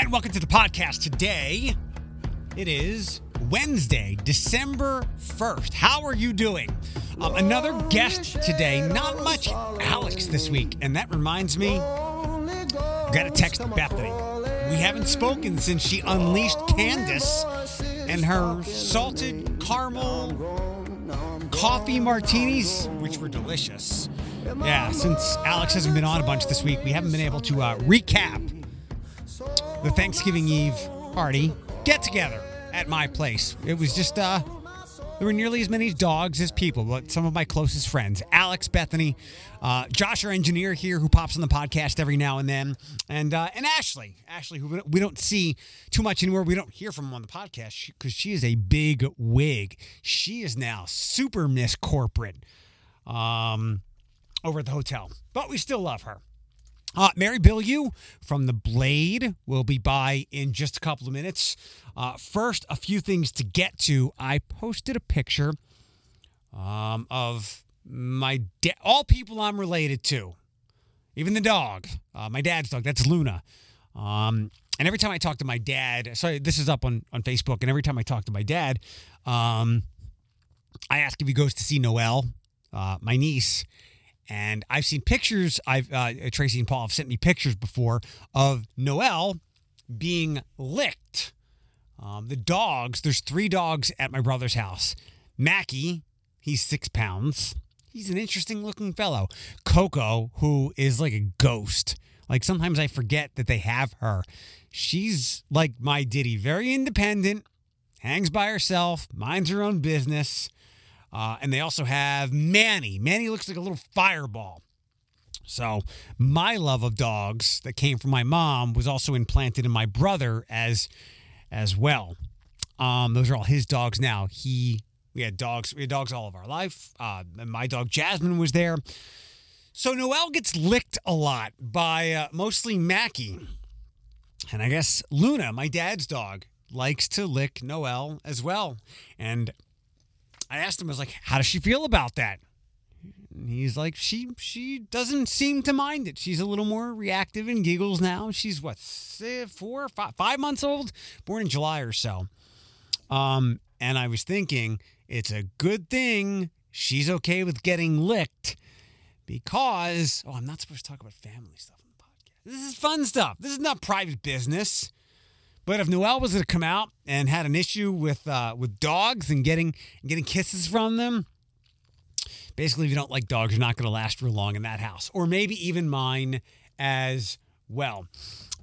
Hi, and welcome to the podcast. Today, it is Wednesday, December 1st. How are you doing? Um, another guest today, not much Alex this week. And that reminds me, I got to text Bethany. We haven't spoken since she unleashed Candace and her salted caramel coffee martinis, which were delicious. Yeah, since Alex hasn't been on a bunch this week, we haven't been able to uh, recap the Thanksgiving Eve party get together at my place. It was just, uh, there were nearly as many dogs as people, but some of my closest friends Alex, Bethany, uh, Josh, our engineer here, who pops on the podcast every now and then, and uh, and Ashley. Ashley, who we don't see too much anymore. We don't hear from on the podcast because she is a big wig. She is now super miss corporate um, over at the hotel, but we still love her. Uh, Mary Bilyeu from The Blade will be by in just a couple of minutes. Uh, first, a few things to get to. I posted a picture um, of my da- all people I'm related to, even the dog, uh, my dad's dog. That's Luna. Um, and every time I talk to my dad, so this is up on, on Facebook, and every time I talk to my dad, um, I ask if he goes to see Noelle, uh, my niece, and I've seen pictures. I've uh, Tracy and Paul have sent me pictures before of Noel being licked. Um, the dogs. There's three dogs at my brother's house. Mackie, he's six pounds. He's an interesting looking fellow. Coco, who is like a ghost. Like sometimes I forget that they have her. She's like my Diddy, very independent, hangs by herself, minds her own business. Uh, and they also have Manny. Manny looks like a little fireball. So my love of dogs that came from my mom was also implanted in my brother as as well. Um, those are all his dogs now. He we had dogs. We had dogs all of our life. Uh, my dog Jasmine was there. So Noel gets licked a lot by uh, mostly Mackie, and I guess Luna, my dad's dog, likes to lick Noel as well. And I asked him, I was like, how does she feel about that? He's like, she she doesn't seem to mind it. She's a little more reactive and giggles now. She's what, four, five, five months old, born in July or so. Um, and I was thinking, it's a good thing she's okay with getting licked because, oh, I'm not supposed to talk about family stuff on the podcast. This is fun stuff. This is not private business. But if Noel was to come out and had an issue with uh, with dogs and getting getting kisses from them, basically, if you don't like dogs, you're not going to last for long in that house, or maybe even mine as well.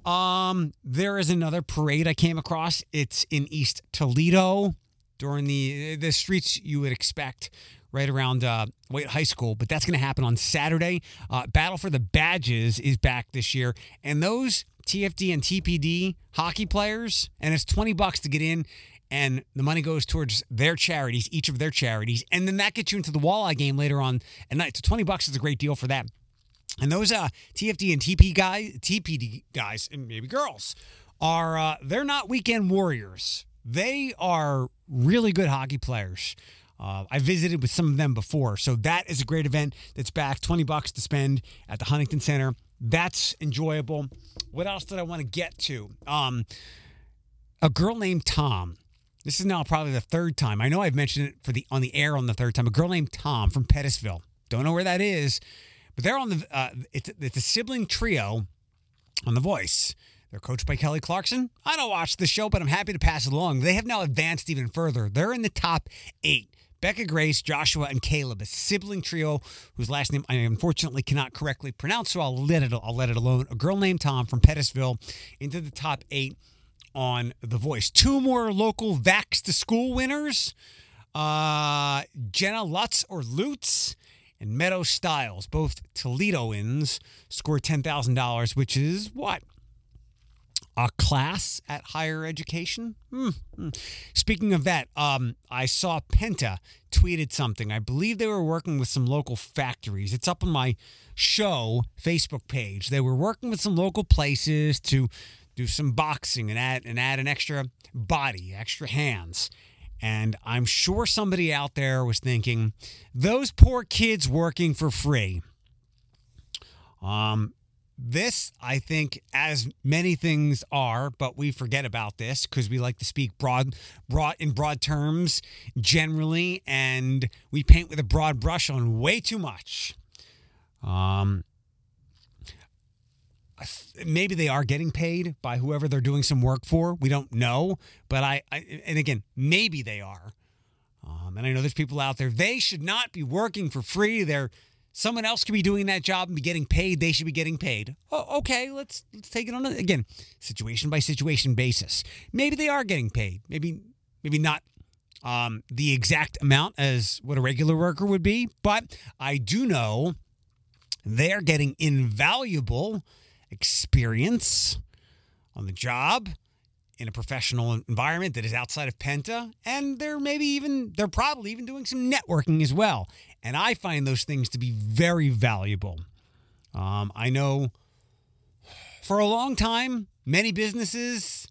Um, there is another parade I came across. It's in East Toledo during the the streets you would expect right around uh, White High School, but that's going to happen on Saturday. Uh, Battle for the Badges is back this year, and those TFD and TPD hockey players, and it's 20 bucks to get in, and the money goes towards their charities, each of their charities, and then that gets you into the walleye game later on at night. So 20 bucks is a great deal for that. And those uh, TFD and TP guys, TPD guys, and maybe girls, are uh, they're not weekend warriors. They are really good hockey players. Uh, I visited with some of them before, so that is a great event. That's back, twenty bucks to spend at the Huntington Center. That's enjoyable. What else did I want to get to? Um, a girl named Tom. This is now probably the third time. I know I've mentioned it for the on the air on the third time. A girl named Tom from Pettisville. Don't know where that is, but they're on the. Uh, it's it's a sibling trio on The Voice. They're coached by Kelly Clarkson. I don't watch the show, but I'm happy to pass it along. They have now advanced even further. They're in the top eight. Becca Grace, Joshua, and Caleb, a sibling trio whose last name I unfortunately cannot correctly pronounce, so I'll let it I'll let it alone. A girl named Tom from Pettisville into the top eight on The Voice. Two more local Vax to School winners. Uh, Jenna Lutz or Lutz and Meadow Styles, both Toledoans, score $10,000, which is what? A class at higher education. Mm-hmm. Speaking of that, um, I saw Penta tweeted something. I believe they were working with some local factories. It's up on my show Facebook page. They were working with some local places to do some boxing and add and add an extra body, extra hands. And I'm sure somebody out there was thinking, those poor kids working for free. Um, this, I think, as many things are, but we forget about this because we like to speak broad, broad in broad terms generally, and we paint with a broad brush on way too much. Um, maybe they are getting paid by whoever they're doing some work for. We don't know, but I, I and again, maybe they are. Um, and I know there's people out there. They should not be working for free. They're someone else could be doing that job and be getting paid. They should be getting paid. Oh, okay, let's let's take it on a, again, situation by situation basis. Maybe they are getting paid. Maybe maybe not um, the exact amount as what a regular worker would be, but I do know they're getting invaluable experience on the job in a professional environment that is outside of Penta, and they're maybe even they're probably even doing some networking as well. And I find those things to be very valuable. Um, I know for a long time, many businesses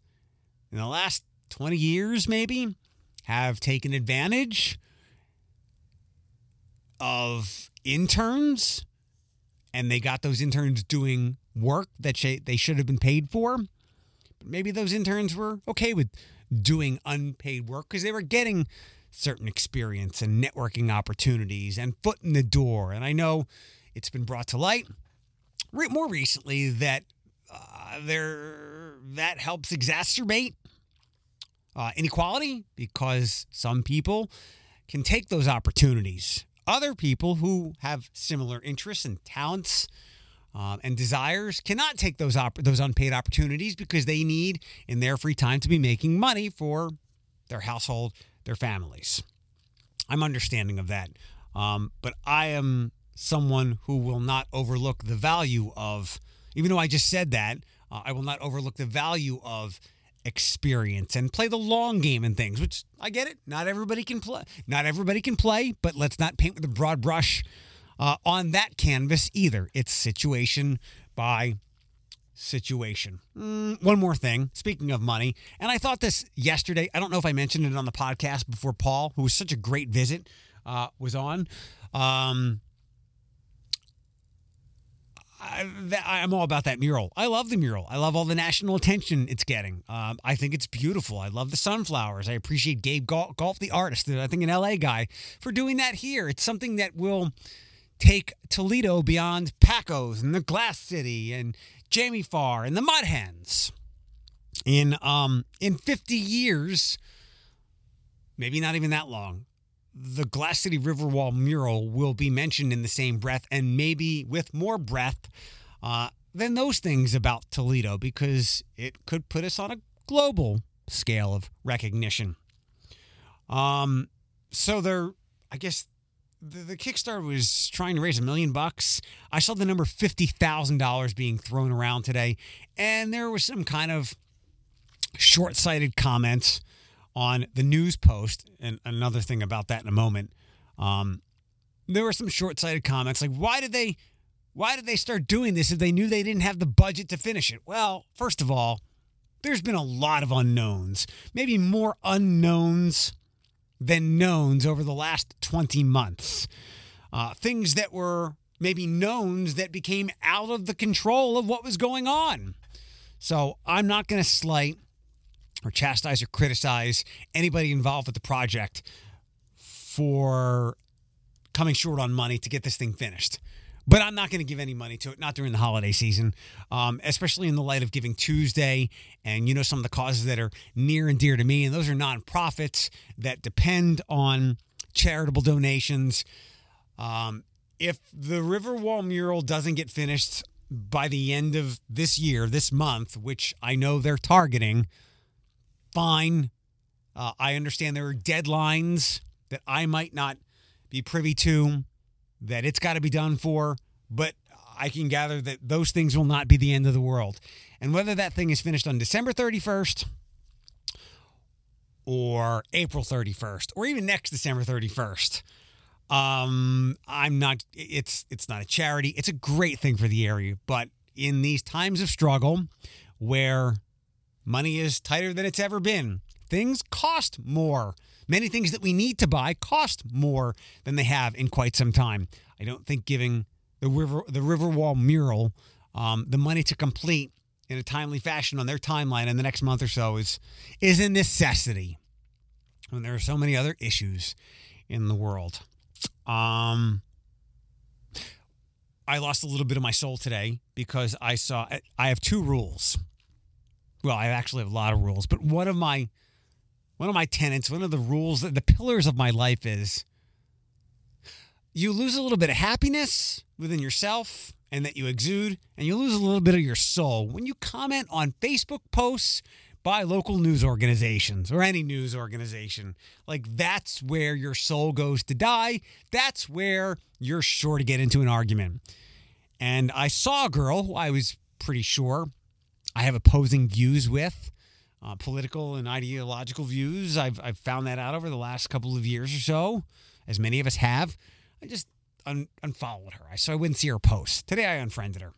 in the last 20 years, maybe, have taken advantage of interns and they got those interns doing work that they should have been paid for. Maybe those interns were okay with doing unpaid work because they were getting certain experience and networking opportunities and foot in the door. And I know it's been brought to light more recently that uh, there that helps exacerbate uh, inequality because some people can take those opportunities. Other people who have similar interests and talents um, and desires cannot take those op- those unpaid opportunities because they need in their free time to be making money for their household, their families. I'm understanding of that, um, but I am someone who will not overlook the value of, even though I just said that, uh, I will not overlook the value of experience and play the long game and things. Which I get it. Not everybody can play. Not everybody can play, but let's not paint with a broad brush uh, on that canvas either. It's situation by situation. Mm, one more thing. Speaking of money, and I thought this yesterday. I don't know if I mentioned it on the podcast before Paul, who was such a great visit, uh, was on. Um, I, am all about that mural. I love the mural. I love all the national attention it's getting. Um, I think it's beautiful. I love the sunflowers. I appreciate Gabe Gault, the artist, I think an LA guy, for doing that here. It's something that will take Toledo beyond Packo's and the Glass City and Jamie Farr and the Mud Hens. In um in 50 years, maybe not even that long, the Glass City Riverwall mural will be mentioned in the same breath and maybe with more breath uh, than those things about Toledo because it could put us on a global scale of recognition. Um, so there, I guess the, the Kickstarter was trying to raise a million bucks. I saw the number fifty thousand dollars being thrown around today, and there was some kind of short-sighted comments on the news post. And another thing about that in a moment. Um, there were some short-sighted comments like, "Why did they? Why did they start doing this if they knew they didn't have the budget to finish it?" Well, first of all, there's been a lot of unknowns, maybe more unknowns than knowns over the last 20 months. Uh, things that were maybe knowns that became out of the control of what was going on. So I'm not going to slight or chastise or criticize anybody involved with the project for coming short on money to get this thing finished. But I'm not going to give any money to it, not during the holiday season, um, especially in the light of Giving Tuesday and, you know, some of the causes that are near and dear to me. And those are nonprofits that depend on charitable donations. Um, if the Riverwall mural doesn't get finished by the end of this year, this month, which I know they're targeting, fine. Uh, I understand there are deadlines that I might not be privy to that it's got to be done for, but I can gather that those things will not be the end of the world. And whether that thing is finished on December 31st or April 31st or even next December 31st, um, I'm not it's it's not a charity. It's a great thing for the area, but in these times of struggle where money is tighter than it's ever been, things cost more Many things that we need to buy cost more than they have in quite some time. I don't think giving the river the Riverwall mural um, the money to complete in a timely fashion on their timeline in the next month or so is is a necessity. And there are so many other issues in the world. Um, I lost a little bit of my soul today because I saw I have two rules. Well, I actually have a lot of rules, but one of my one of my tenets, one of the rules, the pillars of my life is you lose a little bit of happiness within yourself and that you exude, and you lose a little bit of your soul when you comment on Facebook posts by local news organizations or any news organization. Like that's where your soul goes to die. That's where you're sure to get into an argument. And I saw a girl who I was pretty sure I have opposing views with. Uh, political and ideological views. I've, I've found that out over the last couple of years or so, as many of us have. I just un- unfollowed her. So I wouldn't see her post. Today I unfriended her.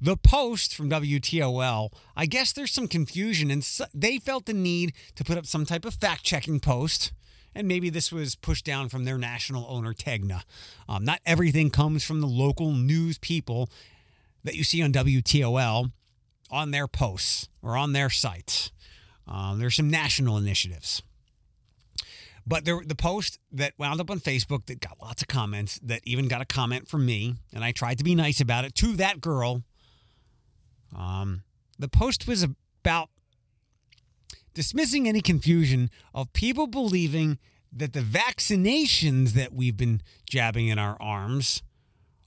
The post from WTOL, I guess there's some confusion, and so they felt the need to put up some type of fact checking post. And maybe this was pushed down from their national owner, Tegna. Um, not everything comes from the local news people that you see on WTOL on their posts or on their sites. Um, there's some national initiatives. But there, the post that wound up on Facebook that got lots of comments, that even got a comment from me, and I tried to be nice about it to that girl. Um, the post was about dismissing any confusion of people believing that the vaccinations that we've been jabbing in our arms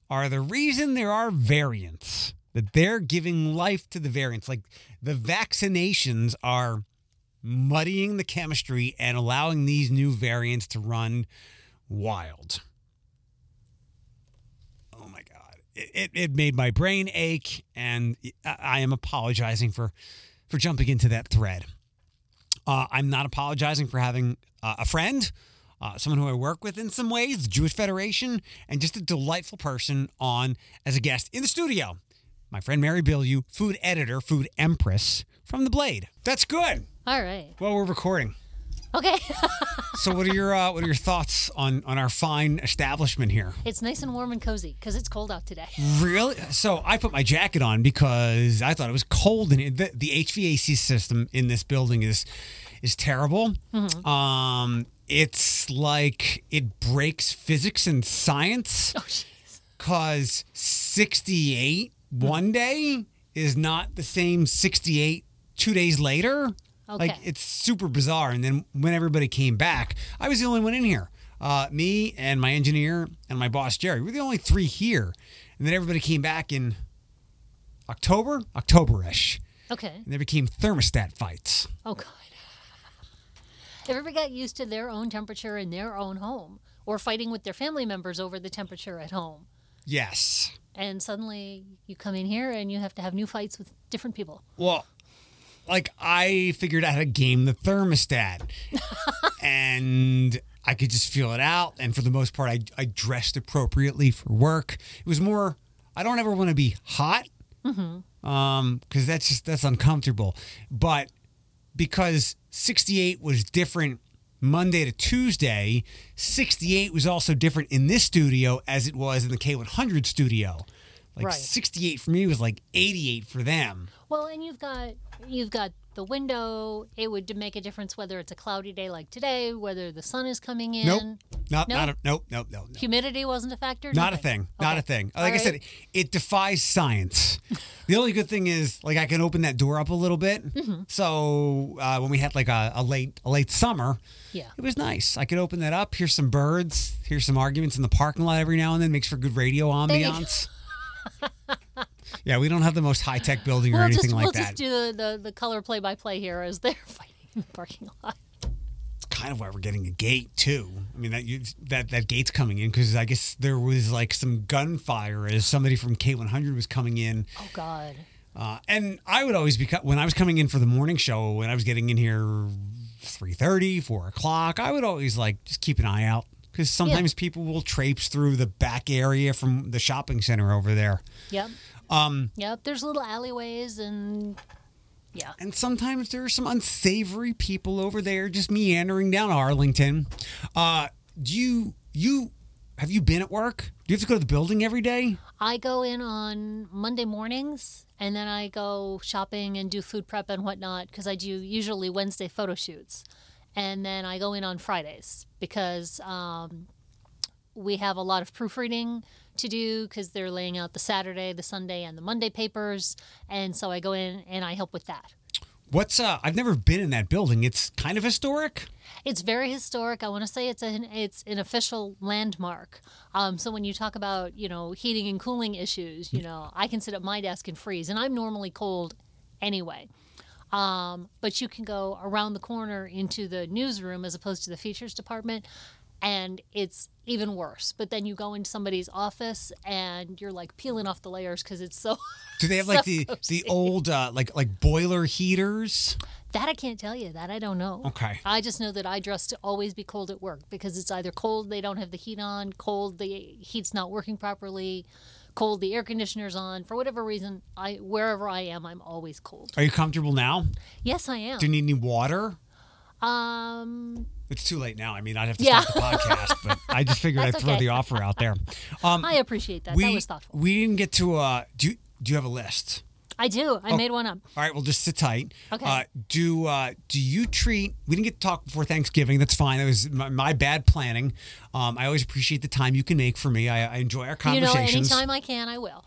are the reason there are variants, that they're giving life to the variants. Like the vaccinations are muddying the chemistry and allowing these new variants to run wild. Oh my God. It, it, it made my brain ache, and I am apologizing for, for jumping into that thread. Uh, I'm not apologizing for having uh, a friend, uh, someone who I work with in some ways, the Jewish Federation, and just a delightful person on as a guest in the studio. My friend Mary Bilyeu, food editor, food empress from The Blade. That's good. All right. Well, we're recording. Okay. so, what are your uh, what are your thoughts on on our fine establishment here? It's nice and warm and cozy because it's cold out today. Really? So I put my jacket on because I thought it was cold, and the, the HVAC system in this building is is terrible. Mm-hmm. Um, it's like it breaks physics and science. Oh, jeez. Cause sixty eight. One day is not the same sixty eight two days later. Okay. Like it's super bizarre. And then when everybody came back, I was the only one in here. Uh, me and my engineer and my boss Jerry. We're the only three here. And then everybody came back in October, October-ish. Okay. And there became thermostat fights. Oh God. Everybody got used to their own temperature in their own home, or fighting with their family members over the temperature at home. Yes. And suddenly you come in here and you have to have new fights with different people. Well, like I figured out how to game the thermostat, and I could just feel it out. And for the most part, I I dressed appropriately for work. It was more. I don't ever want to be hot, mm-hmm. um, because that's just that's uncomfortable. But because 68 was different Monday to Tuesday, 68 was also different in this studio as it was in the K100 studio. Like Right. 68 for me was like 88 for them. Well, and you've got you've got the window. It would make a difference whether it's a cloudy day like today, whether the sun is coming in. Nope. Not, No? not a, nope, nope, nope, nope. Humidity wasn't a factor. Not a Nothing? thing. Not Okay. a thing. All Like I right. said, it defies science. the only good thing is, like, I can open that door up a little bit. Mm-hmm. So uh, when we had like a, a late a late summer, Yeah. it was nice. I could open that up, hear some birds, hear some arguments in the parking lot every now and then. Makes for good radio There you go. ambiance. yeah, we don't have the most high tech building or We'll anything just like we'll that. just do the, the, the color play by play here as they're fighting in the parking lot. It's kind of why we're getting a gate too. I mean that you, that that gate's coming in because I guess there was like some gunfire as somebody from K100 was coming in, Oh God. uh, and I would always be when I was coming in for the morning show when I was getting in here 3:30, 4 o'clock. I would always like just keep an eye out because sometimes people will traipse through the back area from the shopping center over there. Yep. Um, Yep. There's little alleyways and yeah. And sometimes there are some unsavory people over there just meandering down Arlington. Uh, do you you have you been at work? Do you have to go to the building every day? I go in on Monday mornings and then I go shopping and do food prep and whatnot because I do usually Wednesday photo shoots. And then I go in on Fridays because um, we have a lot of proofreading to do because they're laying out the Saturday, the Sunday, and the Monday papers. And so I go in and I help with that. What's uh? I've never been in that building. It's kind of historic. It's very historic. I want to say it's an it's an official landmark. Um, so when you talk about you know heating and cooling issues, you know I can sit at my desk and freeze, and I'm normally cold anyway. Um, but you can go around the corner into the newsroom as opposed to the features department, and it's even worse. But then you go into somebody's office and you're like peeling off the layers because it's so. Do they have like the cozy. the old uh, like like boiler heaters? That I can't tell you. That I don't know. Okay. I just know that I dress to always be cold at work because it's either cold, they don't have the heat on, cold, the heat's not working properly, cold, the air conditioner's on. For whatever reason, I wherever I am, I'm always cold. Are you comfortable now? Yes, I am. Do you need any water? Um, It's too late now. I mean, I'd have to Yeah. stop the podcast, but I just figured I'd That's throw the offer out there. Um, I appreciate that. we that was thoughtful. we didn't get to. Uh, do you, do you have a list? I do. I made one up. All right, well, just sit tight. Okay. Uh, do uh, do you treat? We didn't get to talk before Thanksgiving. That's fine. That was my, my bad planning. Um, I always appreciate the time you can make for me. I, I enjoy our You know, conversations. anytime I can, I will.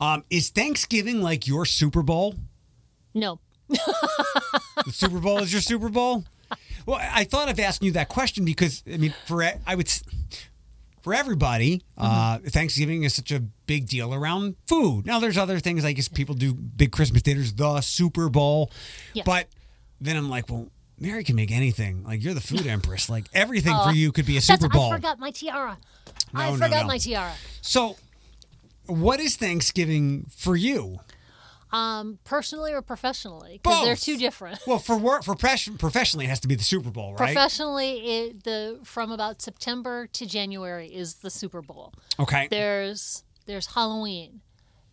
Um, is Thanksgiving like your Super Bowl? No. The Super Bowl is your Super Bowl. Well, I thought of asking you that question because I mean, for I would for everybody, uh, Mm-hmm. Thanksgiving is such a big deal around food. Now, there's other things I guess people do big Christmas dinners, the Super Bowl, Yes. but then I'm like, well. Mary can make anything. Like you're the food empress. Like everything for you could be a Oh, Super Bowl. I forgot my tiara. I No, no, forgot no. my tiara. So, what is Thanksgiving for you? Um, personally or professionally? Because they're two different. Well, for work, for pres- professionally, it has to be the Super Bowl, right? Professionally, it, the from about September to January is the Super Bowl. okay. There's there's Halloween,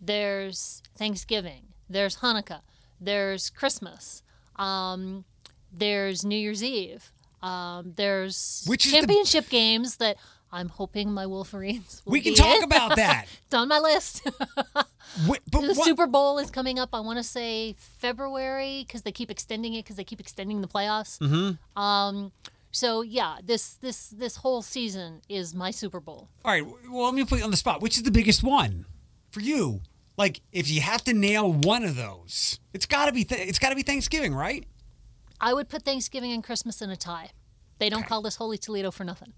there's Thanksgiving, there's Hanukkah, there's Christmas, um, there's New Year's Eve, um, there's Which is the- championship games that I'm hoping my Wolverines. Will we can talk in. about that. it's on my list. Wait, but the what- Super Bowl is coming up. I want to say February because they keep extending it because they keep extending the playoffs. Mm-hmm. Um, so yeah, this this this whole season is my Super Bowl. All right. Well, let me put you on the spot. Which is the biggest one for you? Like, if you have to nail one of those, it's got to be. Th- it's got to be Thanksgiving, right? I would put Thanksgiving and Christmas in a tie. They don't Okay. call this Holy Toledo for nothing.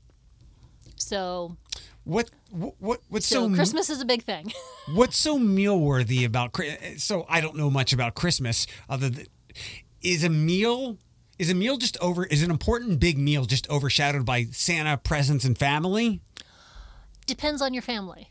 So, What? What? what what's so so? Christmas is a big thing. What's so meal worthy about? So I don't know much about Christmas. Other than is a meal. Is a meal just over? Is an important big meal just overshadowed by Santa presents and family? Depends on your family.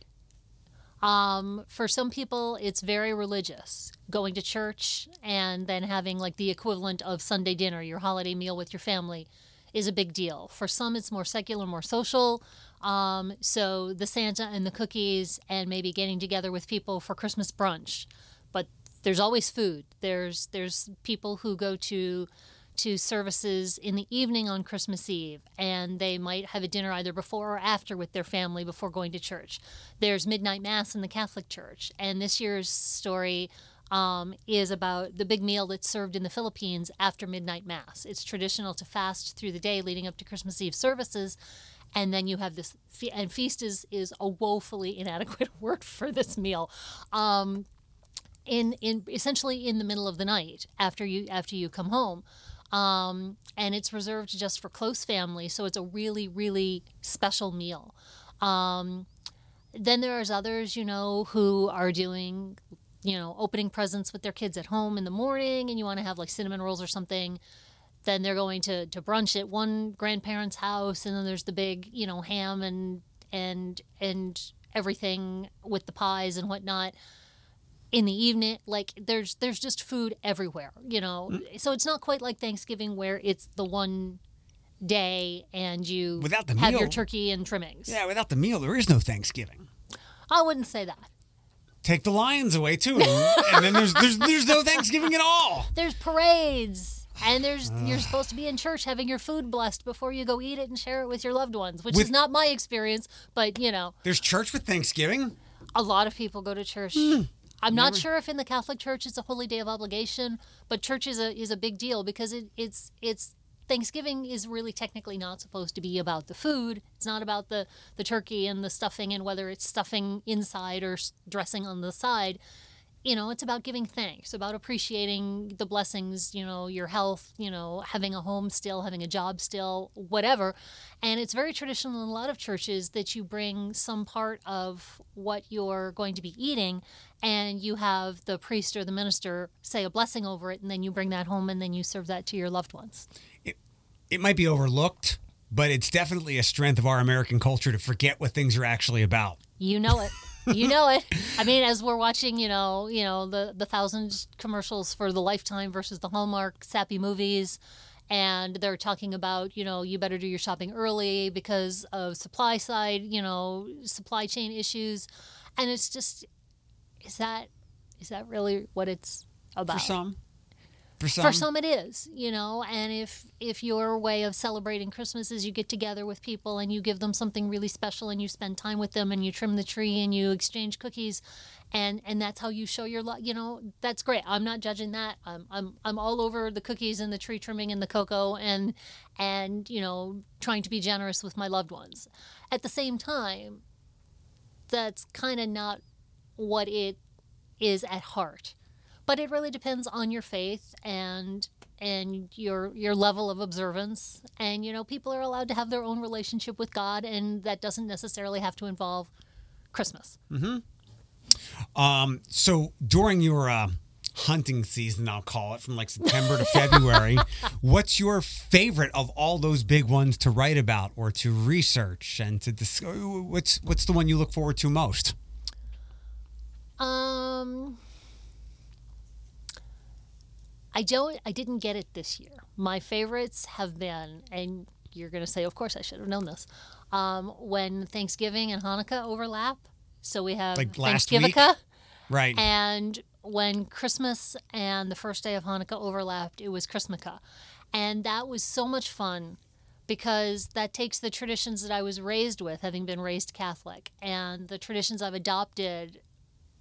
Um, for some people, it's very religious. Going to church and then having like the equivalent of Sunday dinner, your holiday meal with your family, is a big deal. For some, it's more secular, more social. Um, so the Santa and the cookies, and maybe getting together with people for Christmas brunch. But there's always food. There's there's people who go to to services in the evening on Christmas Eve, and they might have a dinner either before or after with their family before going to church. There's midnight mass in the Catholic Church, and this year's story um, is about the big meal that's served in the Philippines after midnight mass. It's traditional to fast through the day leading up to Christmas Eve services. And then you have this, fe- and feast is, is a woefully inadequate word for this meal. Um, in in essentially in the middle of the night after you after you come home. Um, and it's reserved just for close family so it's a really really special meal. Um, then there's others you know who are doing you know opening presents with their kids at home in the morning and you want to have like cinnamon rolls or something then they're going to, to brunch at one grandparent's house and then there's the big you know ham and and and everything with the pies and whatnot in the evening like there's there's just food everywhere you know mm. so it's not quite like thanksgiving where it's the one day and you Without the have your turkey and trimmings Yeah. Without the meal, there is no Thanksgiving. i wouldn't say that Take the lions away too, and, and then there's there's there's no Thanksgiving at all. there's parades And there's you're supposed to be in church having your food blessed before you go eat it and share it with your loved ones, which With- is not my experience, but you know, There's church with Thanksgiving. a lot of people go to church. Hmm. I'm not sure if in the Catholic Church it's a holy day of obligation, but church is a is a big deal because it, it's it's Thanksgiving is really technically not supposed to be about the food. It's not about the the turkey and the stuffing and whether it's stuffing inside or s- dressing on the side. You know, it's about giving thanks, about appreciating the blessings, you know, your health, you know, having a home still, having a job still, whatever. And it's very traditional in a lot of churches that you bring some part of what you're going to be eating and you have the priest or the minister say a blessing over it and then you bring that home and then you serve that to your loved ones. It might be overlooked, but it's definitely a strength of our American culture to forget what things are actually about. You know it. You know it. I mean, as we're watching, you know, you know the the thousand commercials for the Lifetime versus the Hallmark sappy movies, and they're talking about, you know, you better do your shopping early because of supply side, you know, supply chain issues, and it's just, is that, is that really what it's about? For some. For some. for some. it is you know and if if your way of celebrating christmas is you get together with people and you give them something really special and you spend time with them and you trim the tree and you exchange cookies and and that's how you show your love you know that's great. I'm not judging that. I'm i'm, I'm all over the cookies and the tree trimming and the cocoa and and you know trying to be generous with my loved ones. At the same time that's kind of not what it is at heart but it really depends on your faith and and your your level of observance and you know people are allowed to have their own relationship with god and that doesn't necessarily have to involve christmas Um, so during your uh, hunting season, I'll call it from like September to February, what's your favorite of all those big ones to write about or to research and to discuss? What's what's the one you look forward to most? um i don't i didn't get it this year my favorites have been and you're going to say of course i should have known this um, when thanksgiving and hanukkah overlap so we have Like? Thanksgiving Right. And when Christmas and the first day of Hanukkah overlapped, it was Christmaka. And that was so much fun because that takes the traditions that I was raised with, having been raised Catholic, and the traditions I've adopted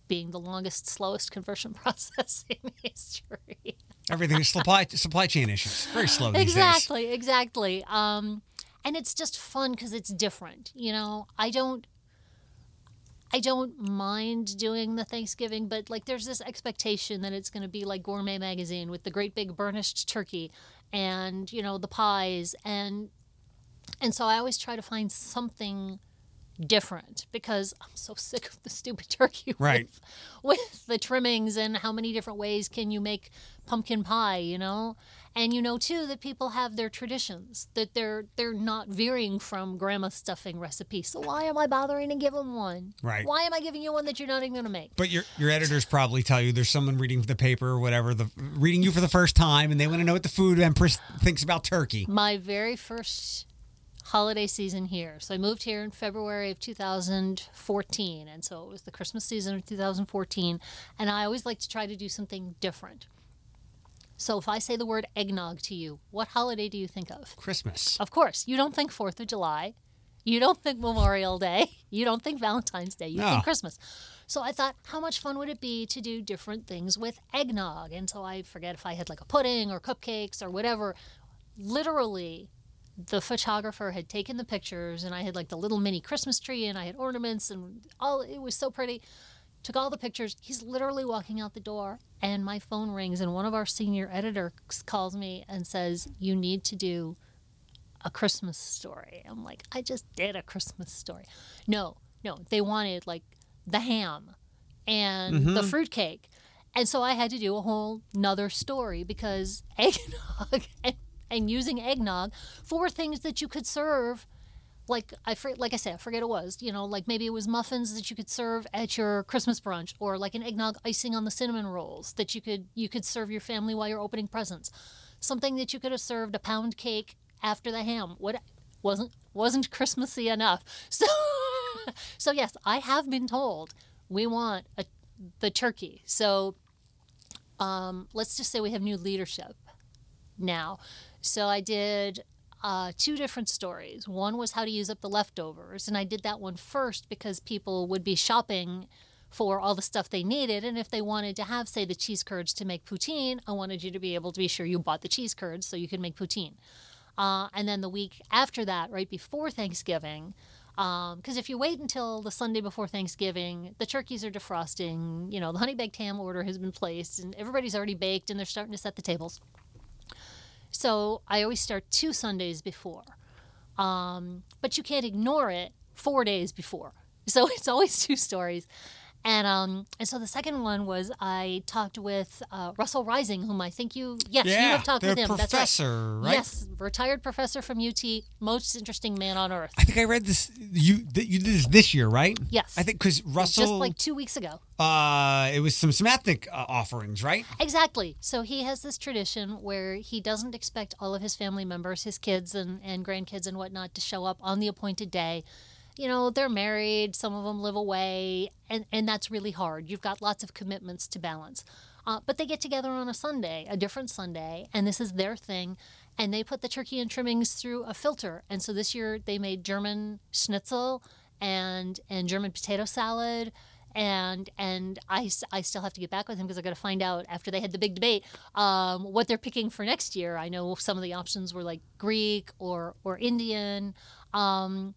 being the longest, slowest conversion process in history. Everything is supply supply chain issues. Very slow these days. exactly, exactly. Um, and it's just fun because it's different. You know, I don't. I don't mind doing the Thanksgiving, but like there's this expectation that it's going to be like Gourmet Magazine with the great big burnished turkey and, you know, the pies and and so I always try to find something different because I'm so sick of the stupid turkey Right. with, with the trimmings and how many different ways can you make pumpkin pie, you know? And you know too that people have their traditions that they're they're not veering from grandma's stuffing recipe. So why am I bothering to give them one? Right. Why am I giving you one that you're not even going to make? But your your editors probably tell you there's someone reading the paper or whatever, the reading you for the first time, and they want to know what the food empress thinks about turkey. My very first holiday season here. So I moved here in February of 2014, and so it was the Christmas season of 2014. And I always like to try to do something different. So if I say the word eggnog to you, what holiday do you think of? Christmas. Of course, you don't think Fourth of July. You don't think Memorial Day. You don't think Valentine's Day. You No. think Christmas. So I thought, how much fun would it be to do different things with eggnog? And so I forget if I had like a pudding or cupcakes or whatever. Literally, the photographer had taken the pictures, and I had like the little mini Christmas tree, and I had ornaments, and all. It was so pretty. Took all the pictures. He's literally walking out the door, and my phone rings, and one of our senior editors calls me and says, "You need to do a Christmas story. I'm like, I just did a Christmas story. No, no, they wanted like the ham and the mm-hmm. fruitcake. And so I had to do a whole nother story because eggnog and, and using eggnog for things that you could serve. Like I like I said, I forget it was. You know, like maybe it was muffins that you could serve at your Christmas brunch, or like an eggnog icing on the cinnamon rolls that you could you could serve your family while you're opening presents. Something that you could have served a pound cake after the ham. What wasn't wasn't Christmassy enough. So so yes, I have been told we want a, the turkey. So um, let's just say we have new leadership now. So I did uh, two different stories. One was how to use up the leftovers, and I did that one first because people would be shopping for all the stuff they needed. And if they wanted to have, say, the cheese curds to make poutine, I wanted you to be able to be sure you bought the cheese curds so you could make poutine. Uh, and then the week after that, right before Thanksgiving, because um, if you wait until the Sunday before Thanksgiving, the turkeys are defrosting, you know, the honey baked ham order has been placed, and everybody's already baked and they're starting to set the tables. So I always start two Sundays before. Um, but you can't ignore it four days before. So it's always two stories. And um, and so the second one was I talked with uh, Russell Reising, whom I think you yes yeah, you have talked with him. Professor, That's right. right. Yes, retired professor from UT, most interesting man on earth. I think I read this. You you did this this year, right? Yes. I think because Russell just like two weeks ago. Uh, it was some some ethnic uh, offerings, right? Exactly. So he has this tradition where he doesn't expect all of his family members, his kids and and grandkids and whatnot, to show up on the appointed day you know, they're married, some of them live away, and, and that's really hard. You've got lots of commitments to balance. Uh, but they get together on a Sunday, a different Sunday, and this is their thing. And they put the turkey and trimmings through a filter. And so this year they made German schnitzel and and German potato salad. And and I, I still have to get back with him because I got to find out after they had the big debate um, what they're picking for next year. I know some of the options were like Greek or or Indian. Um,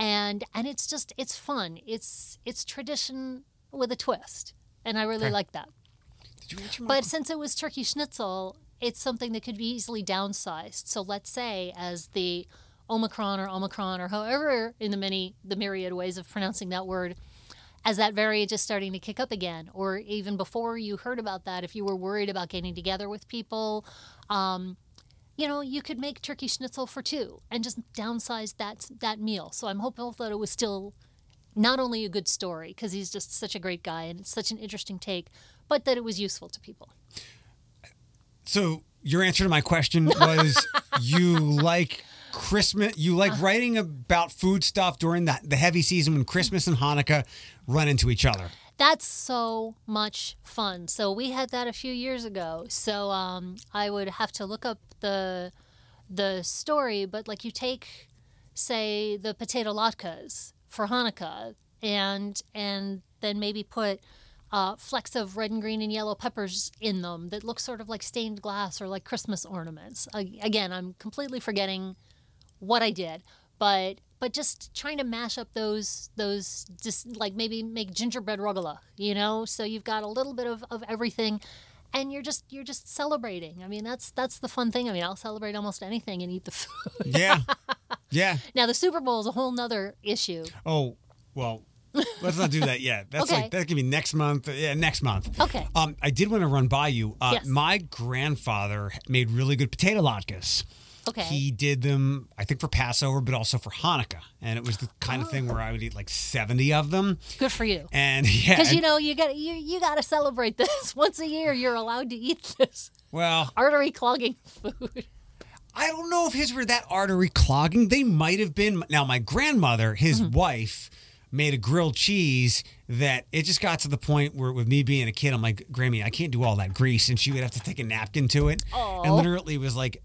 and and it's just it's fun. It's it's tradition with a twist, and I really okay. like that. but since it was turkey schnitzel, it's something that could be easily downsized. So let's say as the Omicron or Omicron or however in the many the myriad ways of pronouncing that word, as that variant is starting to kick up again, or even before you heard about that, if you were worried about getting together with people, um, you know, you could make turkey schnitzel for two and just downsize that that meal. So I'm hopeful that it was still not only a good story because he's just such a great guy and it's such an interesting take, but that it was useful to people. So your answer to my question was you like Christmas. You like uh-huh. writing about food stuff during that the heavy season when Christmas and Hanukkah run into each other. That's so much fun. So we had that a few years ago. So um, I would have to look up the the story, but like you take, say, the potato latkes for Hanukkah, and and then maybe put uh, flecks of red and green and yellow peppers in them that look sort of like stained glass or like Christmas ornaments. again, I'm completely forgetting what I did, but but just trying to mash up those those just like maybe make gingerbread rugelach, you know? So you've got a little bit of, of everything and you're just you're just celebrating. I mean that's that's the fun thing. I mean i'll celebrate almost anything and eat the food. Yeah. Yeah. Now the super bowl is a whole nother issue. Oh well let's not do that yet. That's okay. like that could be next month. Yeah next month. Okay. Um i did want to run by you. Uh yes. my grandfather made really good potato latkes Okay. He did them, I think, for Passover, but also for Hanukkah, and it was the kind oh. of thing where I would eat like seventy of them. Good for you. And yeah, because you know you got you you got to celebrate this once a year. You're allowed to eat this. Well, artery clogging food. I don't know if his were that artery clogging. They might have been. Now, my grandmother, his mm-hmm. wife, made a grilled cheese that it just got to the point where, with me being a kid, I'm like, Grammy, I can't do all that grease. And she would have to take a napkin to it. Aww. And literally was like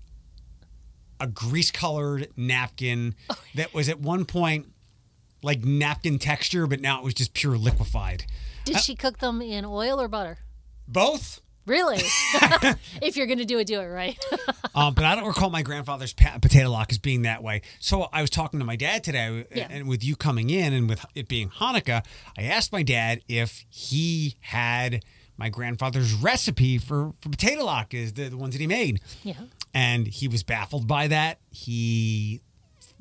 a grease colored napkin oh, that was at one point like napkin texture, but now it was just pure liquefied. Did uh, she cook them in oil or butter? Both. Really? if you're going to do it, do it right. um, but I don't recall my grandfather's pa- potato latkes being that way. So I was talking to my dad today, yeah. and with you coming in and with it being Hanukkah, I asked my dad if he had my grandfather's recipe for, for potato latkes, the, the ones that he made. Yeah and he was baffled by that. He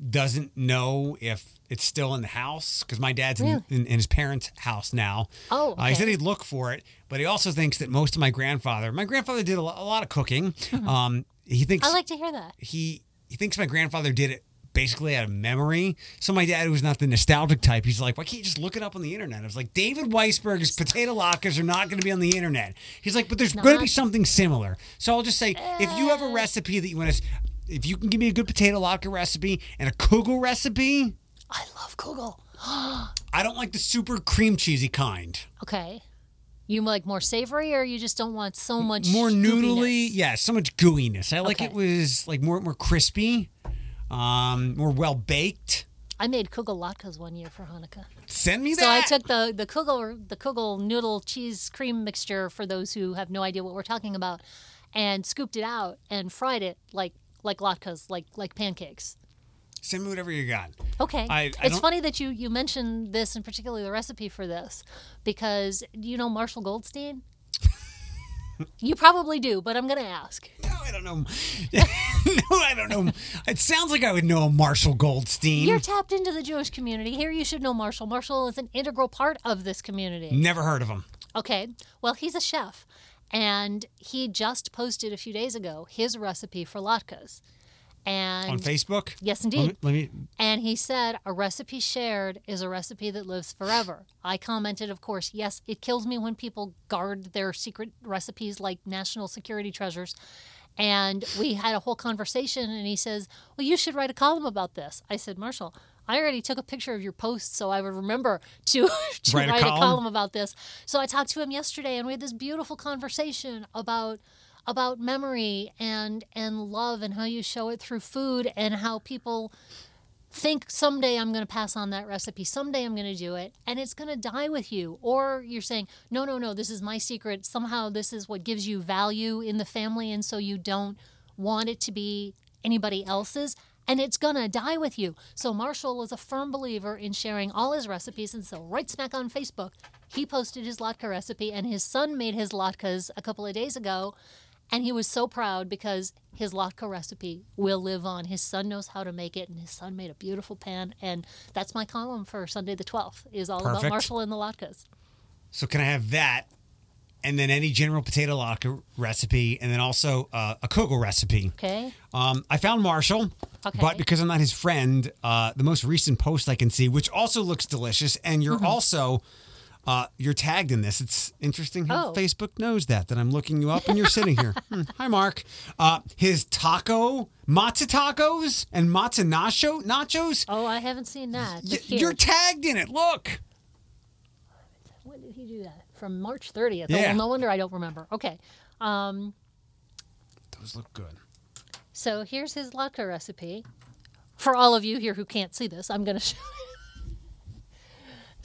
doesn't know if it's still in the house because my dad's in, in, in, his parents' house now. Oh, okay. uh, he said he'd look for it, but he also thinks that most of my grandfather, my grandfather did a lot, a lot of cooking. Mm-hmm. Um, he thinks I like to hear that. He he thinks my grandfather did it basically out of memory. So my dad, who's not the nostalgic type, he's like, why can't you just look it up on the internet? I was like, David Weisberg's potato latkes are not going to be on the internet. He's like, but there's going to be something similar. So I'll just say, if you have a eh. recipe that you want to, if you can give me a good potato latke recipe and a kugel recipe. I love kugel. I don't like the super cream cheesy kind. Okay. You like more savory, or you just don't want so much more noodly. goopiness? Yeah, so much gooiness. I like Okay. it was like more more crispy, um, more well baked. I made kugel latkes one year for Hanukkah. Send me that. So I took the the kugel the kugel noodle cheese cream mixture for those who have no idea what we're talking about, and scooped it out and fried it like like latkes, like like pancakes. Send me whatever you got. Okay. I- I it's funny that you you mentioned this and particularly the recipe for this because you know Marshall Goldstein? You probably do, but I'm going to ask. No, I don't know. no, I don't know. It sounds like I would know Marshall Goldstein. You're tapped into the Jewish community. Here you should know Marshall. Marshall is an integral part of this community. Never heard of him. Okay. Well, he's a chef and he just posted a few days ago his recipe for latkes. And On Facebook? Yes, Let me, indeed. let me And he said, a recipe shared is a recipe that lives forever. I commented, of course, yes, it kills me when people guard their secret recipes like national security treasures. And we had a whole conversation, and he says, Well, you should write a column about this. I said, Marshall, I already took a picture of your post so I would remember to, to Write write, a a, column? column about this. So I talked to him yesterday, and we had this beautiful conversation about about memory and and love and how you show it through food and how people think someday I'm going to pass on that recipe, someday I'm going to do it, and it's going to die with you. Or you're saying, no, no, no, this is my secret. Somehow this is what gives you value in the family, and so you don't want it to be anybody else's. And it's gonna die with you. So Marshall is a firm believer in sharing all his recipes, and so right smack on Facebook, he posted his latke recipe, and his son made his latkes a couple of days ago, and he was so proud because his latke recipe will live on. His son knows how to make it, and his son made a beautiful pan. And that's my column for Sunday the 12th, is all Perfect. about Marshall and the latkes. So can I have that, and then any general potato latke recipe, and then also uh, a kugel recipe? Okay? Um, I found Marshall, Okay. but because I'm not his friend, uh, the most recent post I can see, which also looks delicious, and you're Mm-hmm. also uh, you're tagged in this. It's interesting how Oh. Facebook knows that that I'm looking you up and you're sitting here. Hmm. Hi, Mark. Uh, his taco matzo tacos and matzo nacho nachos. Oh, I haven't seen that. Y- you're tagged in it. Look. when did he do that? From March 30th. Yeah. Oh, no wonder I don't remember. Okay. Um, Those look good. so here's his latke recipe. For all of you here who can't see this, I'm going to show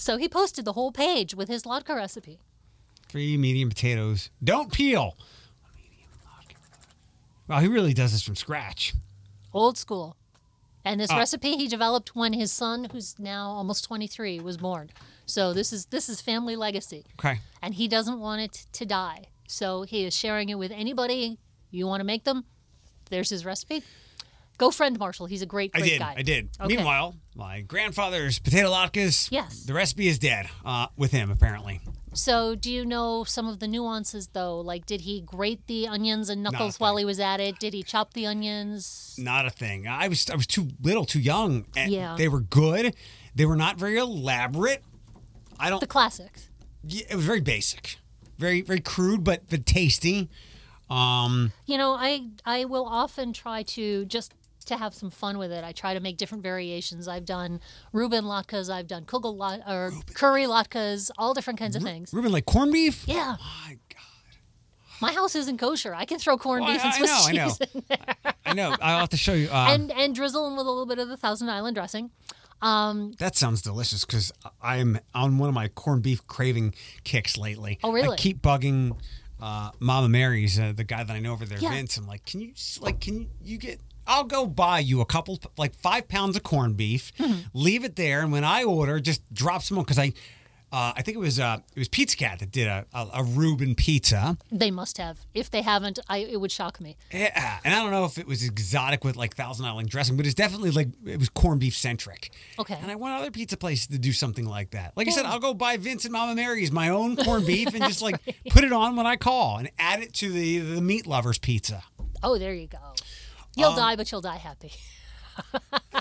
So he posted the whole page with his latke recipe. Three medium potatoes. Don't peel. Wow, he really does this from scratch. Old school. And this ah. recipe he developed when his son, who's now almost 23, was born. So this is this is family legacy. Okay. And he doesn't want it to die. So he is sharing it with anybody you want to make them. There's his recipe. Go friend Marshall. He's a great, I did. guy. I did. Okay. Meanwhile, my grandfather's potato latkes. Yes. The recipe is dead uh, with him, apparently. So, do you know some of the nuances though? Like, did he grate the onions and knuckles while he was at it? Did he chop the onions? Not a thing. I was I was too little, too young. And Yeah. They were good. They were not very elaborate. I don't. The classics. Yeah, it was very basic, very very crude, but but tasty. Um, You know, I I will often try to just to have some fun with it. I try to make different variations. I've done Reuben latkes, I've done kugel or curry latkes, all different kinds of things. Reuben, like corned beef. Yeah, My God. my house isn't kosher. I can throw corned Well, beef I- and I Swiss know, I know. cheese in there. I know. I'll have to show you. Uh, and and drizzle them with a little bit of the Thousand Island dressing. Um, That sounds delicious because I'm on one of my corned beef craving kicks lately. Oh, really? I keep bugging uh, Mama Mary's, uh, the guy that I know over there, Yeah. Vince. I'm like, can you s- like, can you get? I'll go buy you a couple, like five pounds of corned beef, Mm-hmm. leave it there, and when I order, just drop some more because I, uh, I think it was uh, it was Pizza Cat that did a, a, a Reuben pizza. they must have. If they haven't, I it would shock me. Yeah, and I don't know if it was exotic with like Thousand Island dressing, but it's definitely like it was corned beef centric. Okay. And I want other pizza places to do something like that. Like I said, I'll go buy Vince and Mama Mary's my own corned beef and just like put it on when I call and add it to the the meat lovers pizza. Oh, there you go. You'll Um, die, but you'll die happy. Uh,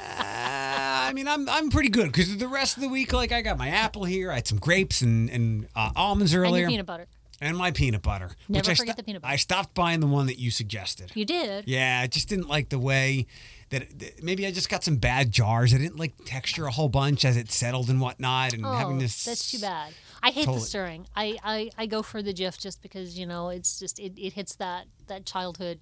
I mean, I'm I'm pretty good because the rest of the week, like I got my apple here, I had some grapes and and uh, almonds And earlier, your peanut butter. and my peanut butter. Never which I forget the peanut butter. I stopped buying the one that you suggested. You did. Yeah, I just didn't like the way that that maybe I just got some bad jars. I didn't like texture a whole bunch as it settled and whatnot, and Oh, having this. that's too bad. I hate Totally. the stirring. I, I, I go for the Jif just because you know it's just it, it hits that that childhood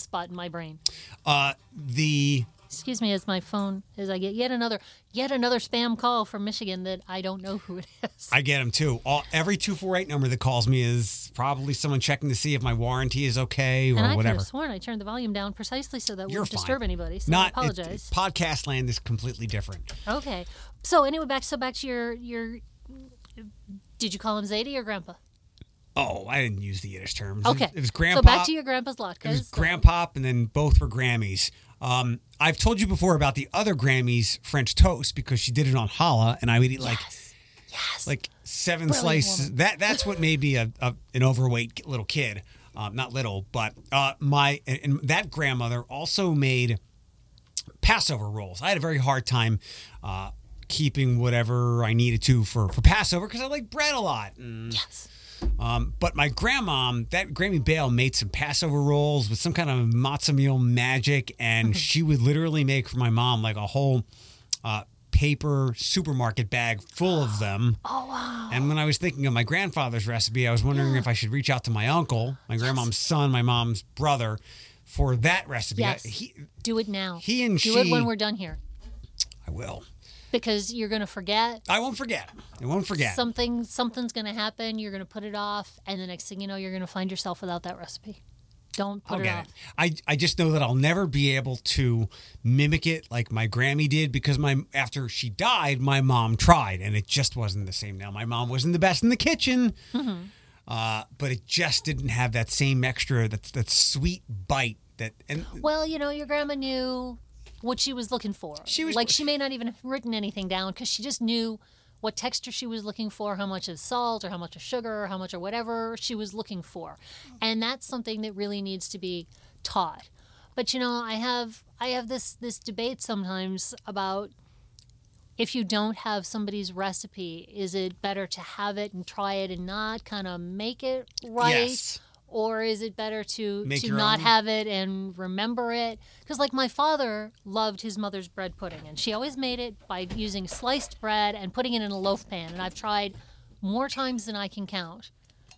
spot in my brain. Uh, the Excuse me, as my phone as I get yet another yet another spam call from Michigan that I don't know who it is. I get them too. All, every two four eight number that calls me is probably someone checking to see if my warranty is okay or and I could whatever. have sworn I turned the volume down precisely so that You're wouldn't fine. disturb anybody. So Not I it- apologize. podcast land is completely different. okay. So anyway, back so back to your your. Did you call him Zadie or Grandpa? Oh, I didn't use the Yiddish terms. Okay. It, was grandpa. So back to your grandpa's latkes. It was latkes. grandpa, and then both were Grammys. Um, I've told you before about the other Grammys French toast because she did it on challah, and I would eat like Yes. like seven Brilliant slices. woman. That that's what made me a, a an overweight little kid. Um, not little, but uh, my and, and that grandmother also made Passover rolls. I had a very hard time uh, keeping whatever I needed to for for Passover because I like bread a lot. And, yes. Um, but my grandma, that Grammy Bale, made some Passover rolls with some kind of matzah meal magic, and she would literally make for my mom like a whole uh, paper supermarket bag full of them. Oh wow. And when I was thinking of my grandfather's recipe, I was wondering if I should reach out to my uncle, my grandmom's son, my mom's brother, for that recipe. Yes. I, he, Do it now. he and she Do it when we're done here. I will. Because you're gonna forget. I won't forget. I won't forget. Something something's gonna happen, you're gonna put it off, and the next thing you know, you're gonna find yourself without that recipe. Don't put I'll it off. it. I, I just know that I'll never be able to mimic it like my Grammy did because my after she died, my mom tried and it just wasn't the same. Now my mom wasn't the best in the kitchen, Mm-hmm. uh, but it just didn't have that same extra that that sweet bite that and Well, you know, your grandma knew what she was looking for. She was- like she may not even have written anything down because she just knew what texture she was looking for, how much of salt or how much of sugar or how much or whatever she was looking for. And that's something that really needs to be taught. But you know, I have I have this this debate sometimes about if you don't have somebody's recipe, is it better to have it and try it and not kind of make it right? Yes. Or is it better to Make to not own? have it and remember it? Because like my father loved his mother's bread pudding, and she always made it by using sliced bread and putting it in a loaf pan. And I've tried more times than I can count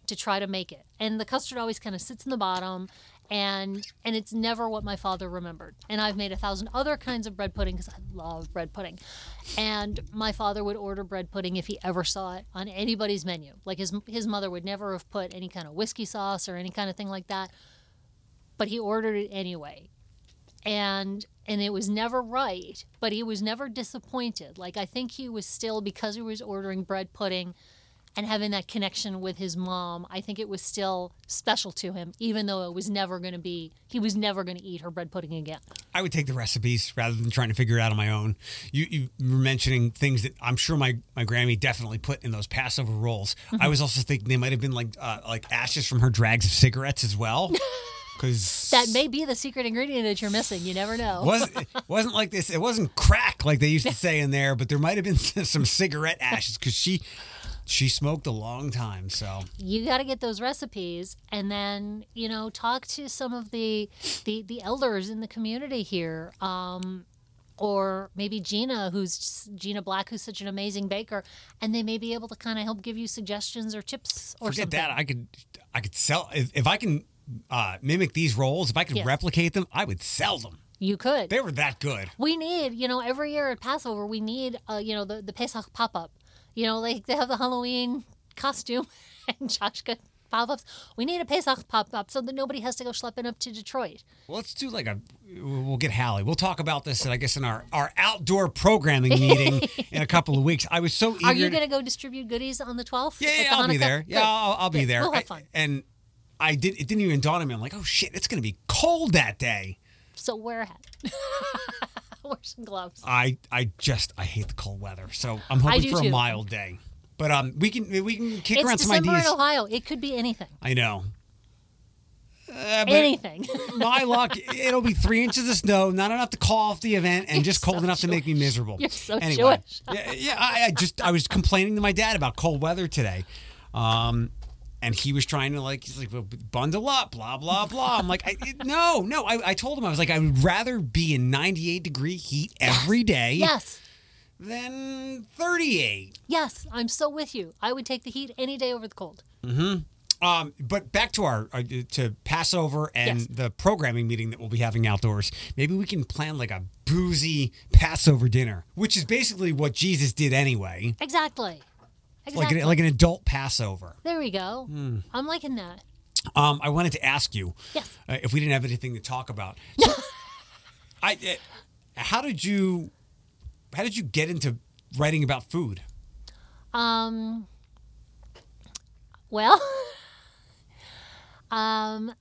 to try to make it. And the custard always kind of sits in the bottom and and it's never what my father remembered. And I've made a thousand other kinds of bread pudding because I love bread pudding. And my father would order bread pudding if he ever saw it on anybody's menu. Like his his mother would never have put any kind of whiskey sauce or any kind of thing like that. But he ordered it anyway. And and it was never right, but he was never disappointed. Like I think he was still because he was ordering bread pudding and having that connection with his mom, I think it was still special to him, even though it was never going to be, he was never going to eat her bread pudding again. I would take the recipes rather than trying to figure it out on my own. You, you were mentioning things that I'm sure my, my Grammy definitely put in those Passover rolls. Mm-hmm. I was also thinking they might have been like uh, like ashes from her drags of cigarettes as well. Because That may be the secret ingredient that you're missing. You never know. wasn't it wasn't like this. It wasn't crack like they used to say in there, but there might have been some cigarette ashes because she she smoked a long time. So you got to get those recipes and then you know talk to some of the the, the elders in the community here um, or maybe gina who's gina black who's such an amazing baker and they may be able to kind of help give you suggestions or tips or forget something that. I could I could sell if, if I can uh, mimic these rolls. If I could Yes. replicate them, I would sell them. you could They were that good. we need you know every year at passover we need uh, you know the, the pesach pop-up you know like they have the halloween costume and Joshka pop-ups we need a pesach pop-up so that nobody has to go schlepping up to detroit Well, let's do like a. We'll get Hallie. We'll talk about this, I guess, in our our outdoor programming meeting in a couple of weeks. I was so eager. Are you going to go distribute goodies on the 12th? Yeah, yeah, I'll be there. Yeah, I'll, I'll be there. We'll have I- fun. and I did. It didn't even dawn on me. I'm like, oh shit, it's gonna be cold that day. So wear a hat. Some gloves. I I just I hate the cold weather, so I'm hoping for a mild day. But um, we can we can kick around It's some December ideas. in Ohio. It could be anything. I know. Uh, anything. my luck, it'll be three inches of snow, not enough to call off the event, and You're just cold so enough to make me miserable. You're so anyway, Jewish. yeah, yeah. I, I just I was complaining to my dad about cold weather today, um, and he was trying to like he's like well, bundle up, blah blah blah. I'm like, I, it- no, no. I, I told him I was like I would rather be in 98 degree heat every day yes. than 38. Yes, I'm so with you. I would take the heat any day over the cold. Hmm um, but back to our uh, to Passover and Yes. the programming meeting that we'll be having outdoors. Maybe we can plan like a boozy Passover dinner, which is basically what Jesus did anyway, Exactly. Like an, like an adult Passover. there we go. Hmm. I'm liking that. Um, I wanted to ask you Yes. uh, if we didn't have anything to talk about. So, I, uh, how did you, how did you get into writing about food? Um. Well, um,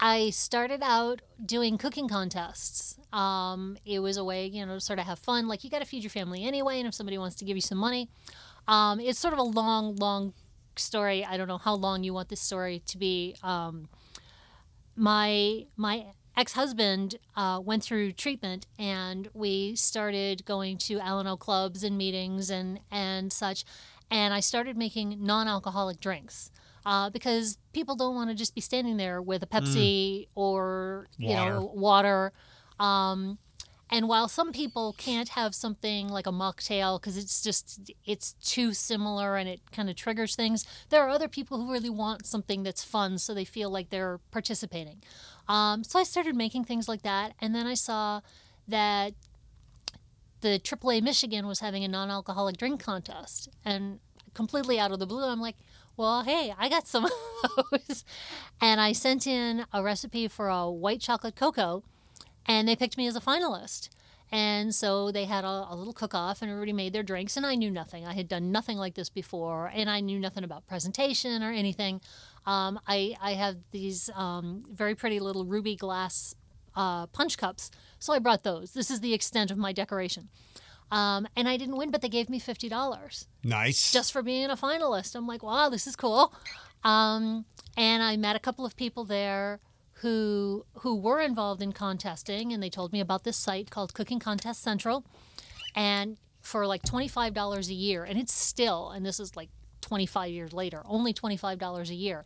I started out doing cooking contests. Um, it was a way, you know, to sort of have fun. Like you got to feed your family anyway, and if somebody wants to give you some money, um, it's sort of a long, long story. I don't know how long you want this story to be. Um, my my ex-husband uh, went through treatment and we started going to Alano clubs and meetings and and such and I started making non-alcoholic drinks uh, because people don't want to just be standing there with a Pepsi or you know water um, and while some people can't have something like a mocktail because it's just it's too similar and it kind of triggers things, there are other people who really want something that's fun so they feel like they're participating. Um, so I started making things like that, and then I saw that the AAA Michigan was having a non-alcoholic drink contest, and completely out of the blue, I'm like, well, hey, I got some of those, and I sent in a recipe for a white chocolate cocoa and they picked me as a finalist. And so they had a, a little cook off, and everybody made their drinks. And I knew nothing. I had done nothing like this before, and I knew nothing about presentation or anything. Um, I, I have these um, very pretty little ruby glass uh, punch cups, so I brought those. This is the extent of my decoration. Um, and I didn't win, but they gave me $50 Nice. just for being a finalist. I'm like, wow, this is cool. Um, and I met a couple of people there who who were involved in contesting, and they told me about this site called Cooking Contest Central, and for like twenty five dollars a year, and it's still, and this is like twenty five years later, only twenty five dollars a year.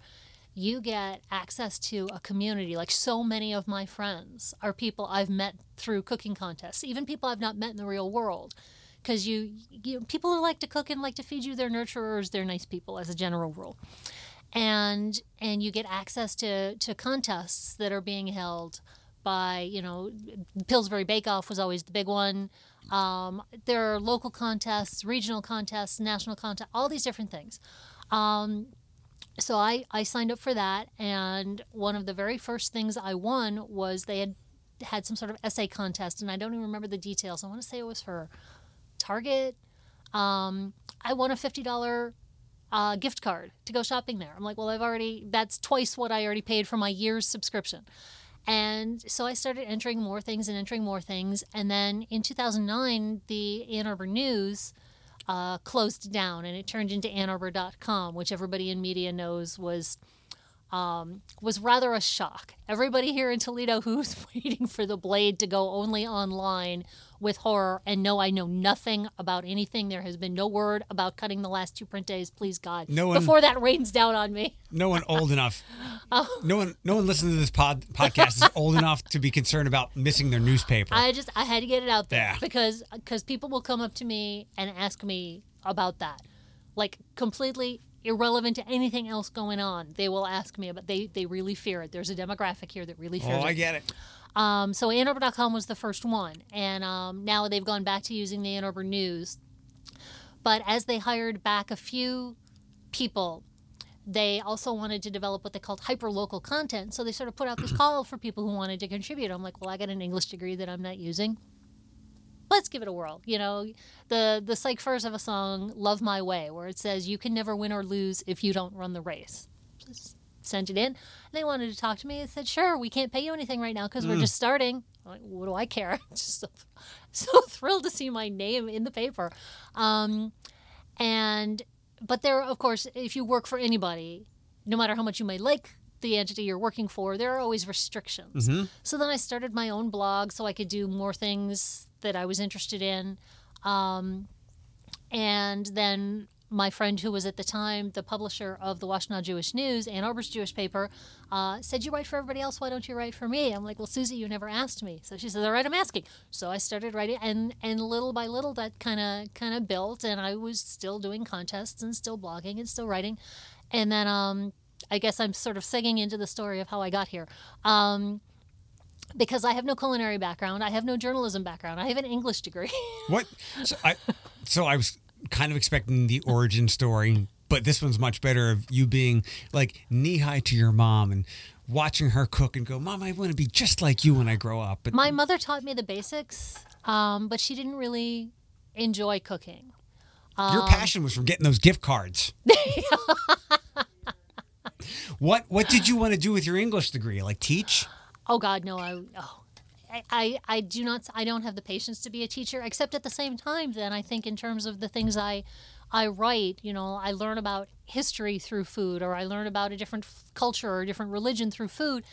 You get access to a community. Like so many of my friends are people I've met through cooking contests, even people I've not met in the real world because you, you people who like to cook and like to feed you they're nurturers they're nice people as a general rule and and you get access to to contests that are being held by you know pillsbury bake off was always the big one. Um, there are local contests regional contests national contests all these different things. Um, so I, I signed up for that and one of the very first things i won was they had had some sort of essay contest and i don't even remember the details. I want to say it was for Target. Um, I won a fifty dollar uh, gift card to go shopping there. I'm like, well, I've already that's twice what I already paid for my year's subscription. And so I started entering more things and entering more things. And then in 2009, the Ann Arbor News uh, closed down and it turned into AnnArbor.com, which everybody in media knows was um, was rather a shock. Everybody here in Toledo who's waiting for the blade to go only online with horror, and no, I know nothing about anything. There has been no word about cutting the last two print days, please God. No one- Before that rains down on me. no one old enough. Oh. No one, no one listening to this pod podcast is old enough to be concerned about missing their newspaper. I just I had to get it out there Yeah. because because people will come up to me and ask me about that, like completely irrelevant to anything else going on. They will ask me about they they really fear it. There's a demographic here that really fears oh, it. I get it. Um, so AnnArbor.com was the first one, and um, now they've gone back to using the Ann Arbor News. But as they hired back a few people, they also wanted to develop what they called hyperlocal content. So they sort of put out this call for people who wanted to contribute. I'm like, well, I got an English degree that I'm not using. Let's give it a whirl. You know, the the psych first of a song, "Love My Way," where it says, "You can never win or lose if you don't run the race." Just sent it in. They wanted to talk to me. I said, "Sure, we can't pay you anything right now because we're just starting." I'm like, what do I care? just so, so thrilled to see my name in the paper. Um, and but there, of course, if you work for anybody, no matter how much you may like the entity you're working for, there are always restrictions. So then I started my own blog so I could do more things that I was interested in. Um, and then my friend who was at the time the publisher of the Washtenaw Jewish News, Ann Arbor's Jewish paper, uh, said, "You write for everybody else. Why don't you write for me?" I'm like, "Well, Susie, you never asked me." So she says, "All right, I'm asking." So I started writing, and and little by little that kind of kind of built, and I was still doing contests and still blogging and still writing, and then um, I guess I'm sort of segging into the story of how I got here. Um, because I have no culinary background, I have no journalism background, I have an English degree. What? So I, so I was kind of expecting the origin story, but this one's much better of you being like knee high to your mom and watching her cook and go, Mom, I want to be just like you when I grow up. But My mother taught me the basics, um, but she didn't really enjoy cooking. your passion was from getting those gift cards. what What did you want to do with your English degree? Like teach? Oh God, no! I oh, I, I I do not. I don't have the patience to be a teacher. Except at the same time, then I think in terms of the things I I write, you know, I learn about history through food, or I learn about a different culture or a different religion through food,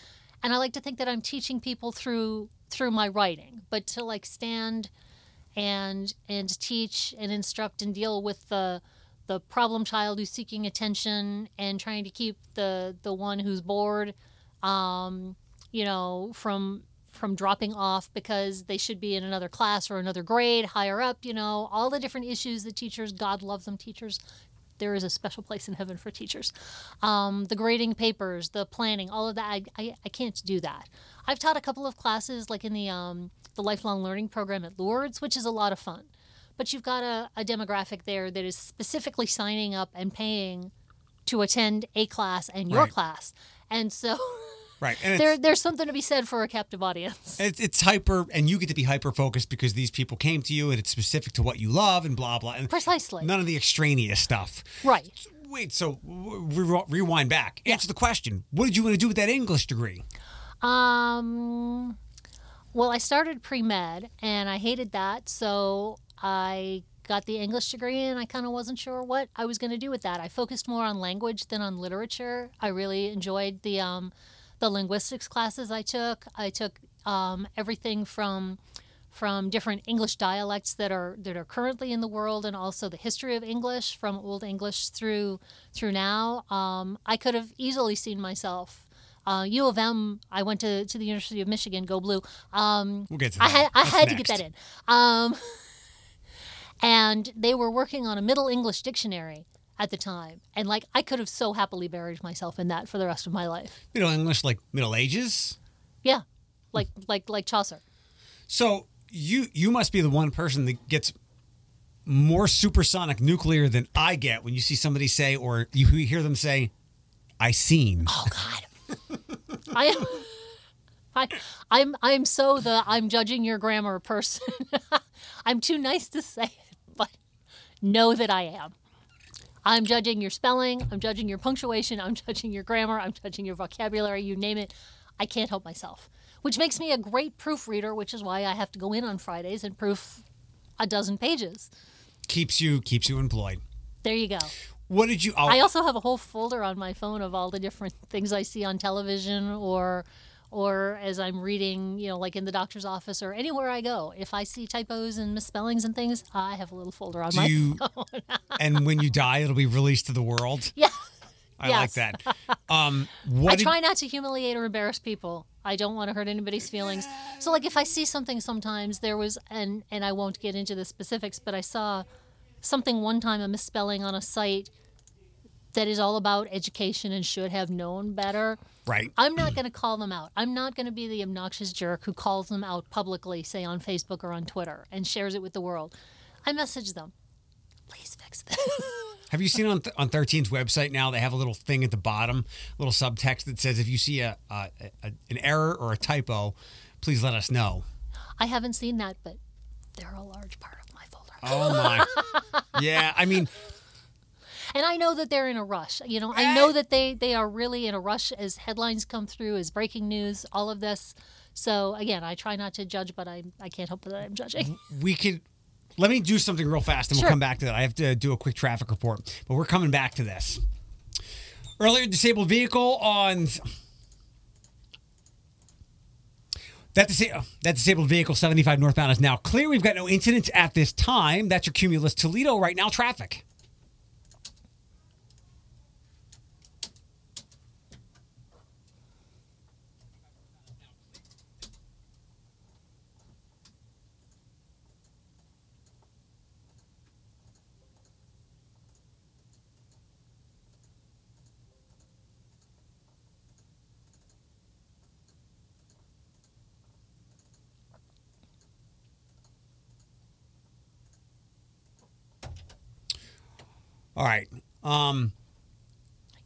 and I like to think that I'm teaching people through through my writing. But to like stand and and teach and instruct and deal with the the problem child who's seeking attention and trying to keep the the one who's bored um, you know from from dropping off because they should be in another class or another grade higher up you know all the different issues that teachers god loves them teachers there is a special place in heaven for teachers. Um, the grading papers the planning all of that I, I, I can't do that. I've taught a couple of classes like in the um, the lifelong learning program at lourdes which is a lot of fun. But you've got a, a demographic there that is specifically signing up and paying to attend a class and your Right. class. And so Right. And there, there's something to be said for a captive audience it's, it's hyper, and you get to be hyper focused because these people came to you and it's specific to what you love and blah, blah. And precisely none of the extraneous stuff. right Wait, so re- rewind back. Answer the question. What did you want to do with that English degree? Um, well, I started pre med and I hated that. So I got the English degree and I kind of wasn't sure what I was going to do with that. I focused more on language than on literature. I really enjoyed the, um, the linguistics classes I took. I took um, everything from from different English dialects that are that are currently in the world, and also the history of English from Old English through through now. Um, I could have easily seen myself. Uh, U of M. I went to, to the University of Michigan. Go blue. Um, We'll get to I had I had to get that in. Um, and they were working on a Middle English dictionary at the time, and like I could have so happily buried myself in that for the rest of my life. Middle English, like Middle Ages. Yeah, like like like Chaucer. So you you must be the one person that gets more supersonic nuclear than I get when you see somebody say or you hear them say, "I seen." Oh God, I am. I, I'm I'm so the I'm judging your grammar person. I'm too nice to say it, but know that I am. I'm judging your spelling. I'm judging your punctuation. I'm judging your grammar. I'm judging your vocabulary. You name it. I can't help myself, which makes me a great proofreader. Which is why I have to go in on Fridays and proof a dozen pages. Keeps you keeps you employed. There you go. What did you? oh, I also have a whole folder on my phone of all the different things I see on television or or as I'm reading, you know, like in the doctor's office or anywhere I go. If I see typos and misspellings and things, I have a little folder on do my you? phone. and when you die, it'll be released to the world. yeah. I like that. Um, what I did- try not to humiliate or embarrass people. I don't want to hurt anybody's feelings. So like if I see something sometimes there was and and I won't get into the specifics, but I saw something one time a misspelling on a site that is all about education and should have known better. right. I'm not going to call them out. I'm not going to be the obnoxious jerk who calls them out publicly, say on Facebook or on Twitter, and shares it with the world. I message them. Please fix this. Have you seen on th- on 13's website now? They have a little thing at the bottom, a little subtext that says, "If you see a, a, a an error or a typo, please let us know." I haven't seen that, but they're a large part of my folder. Oh my! yeah, I mean, And I know that they're in a rush. You know, I know that they they are really in a rush as headlines come through, as breaking news, all of this. So again, I try not to judge, but I I can't help that I'm judging. we could. Let me do something real fast, and Sure. we'll come back to that. I have to do a quick traffic report, but we're coming back to this. Earlier, disabled vehicle on that, disa- uh, that disabled vehicle 75 northbound is now clear. We've got no incidents at this time. That's your cumulus Toledo right now traffic. All right. Um,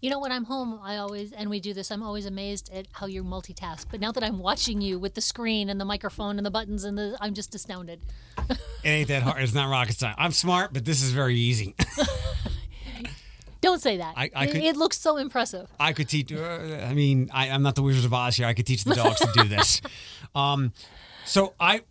You know, when I'm home, I always, and we do this, I'm always amazed at how you multitask. But now that I'm watching you with the screen and the microphone and the buttons and the, I'm just astounded. it ain't that hard. It's not rocket science. I'm smart, but this is very easy. Don't say that. I- I it, could- it looks so impressive. I could teach. Uh, I mean, I, I'm not the Wizard of Oz here. I could teach the dogs to do this. Um, so I,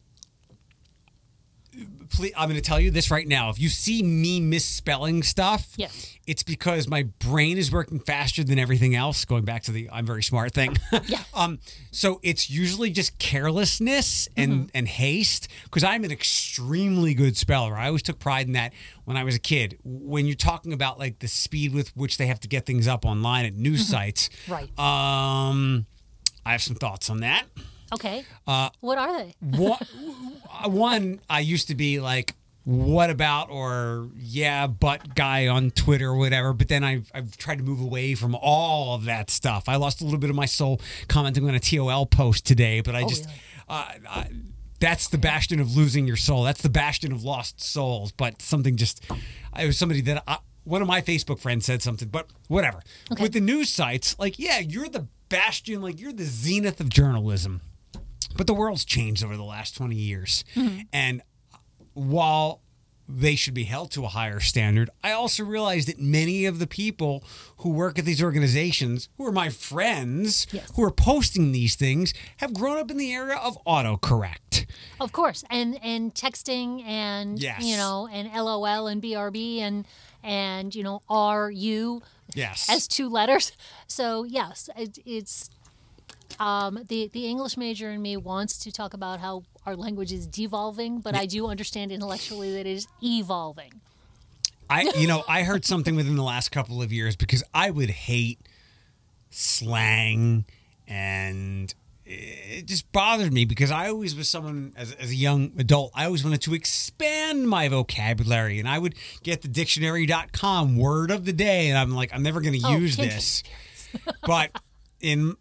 please, I'm going to tell you this right now. If you see me misspelling stuff, Yes. it's because my brain is working faster than everything else. Going back to the I'm very smart thing. Yeah. um. So it's usually just carelessness and Mm-hmm. and haste because I'm an extremely good speller. I always took pride in that when I was a kid. When you're talking about like the speed with which they have to get things up online at news sites, Mm-hmm. Right. Um, I have some thoughts on that. Okay. Uh, what are they? one, one, I used to be like, what about or yeah, but guy on Twitter or whatever. But then I've, I've tried to move away from all of that stuff. I lost a little bit of my soul commenting on a TOL post today, but I just, really? uh, I, that's the bastion of losing your soul. That's the bastion of lost souls. But something just, it was somebody that I, one of my Facebook friends said something, but whatever. Okay. With the news sites, like, yeah, you're the bastion, like, you're the zenith of journalism. But the world's changed over the last 20 years. Mm-hmm. And while they should be held to a higher standard, I also realize that many of the people who work at these organizations, who are my friends, Yes. who are posting these things, have grown up in the era of autocorrect. Of course, and and texting and Yes. you know and LOL and BRB and and you know R U Yes. as two letters. So yes, it, it's um, the the English major in me wants to talk about how our language is devolving, but I do understand intellectually that it is evolving. I you know, I heard something within the last couple of years because I would hate slang and it just bothered me because I always was someone as, as a young adult, I always wanted to expand my vocabulary and I would get the dictionary.com word of the day and I'm like I'm never going to Oh, use this. but in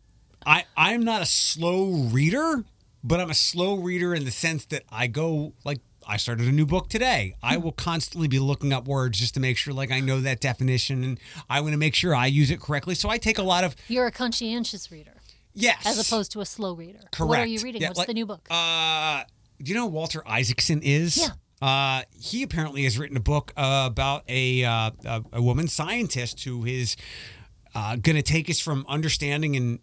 I I'm not a slow reader, but I'm a slow reader in the sense that I go like I started a new book today. Hmm. I will constantly be looking up words just to make sure like I know that definition and I want to make sure I use it correctly. So I take a lot of You're a conscientious reader yes as opposed to a slow reader. correct. What are you reading? Yeah, What's like, the new book? Uh do you know who Walter Isaacson is? Yeah. Uh, he apparently has written a book uh, about a, uh, a a woman scientist who is uh, going to take us from understanding and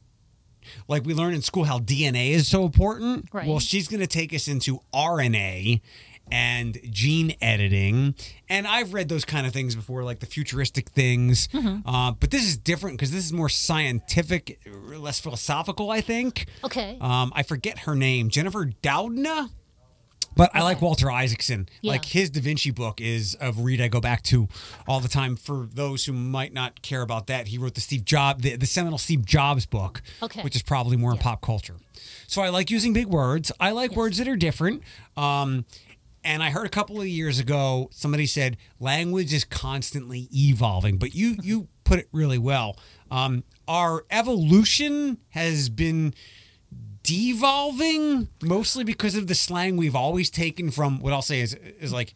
like we learn in school how DNA is so important. Right. Well, she's going to take us into RNA and gene editing. And I've read those kind of things before, like the futuristic things. Mm-hmm. Uh, but this is different because this is more scientific, less philosophical, I think. Okay. Um, I forget her name, Jennifer Doudna. But I like Walter Isaacson. Yeah. Like his Da Vinci book is a read I go back to all the time. For those who might not care about that, he wrote the Steve Jobs, the, the seminal Steve Jobs book, Okay. which is probably more in pop culture. So I like using big words. I like words that are different. Um, and I heard a couple of years ago somebody said language is constantly evolving, but you you put it really well. Um, our evolution has been devolving mostly because of the slang we've always taken from what I'll say is is like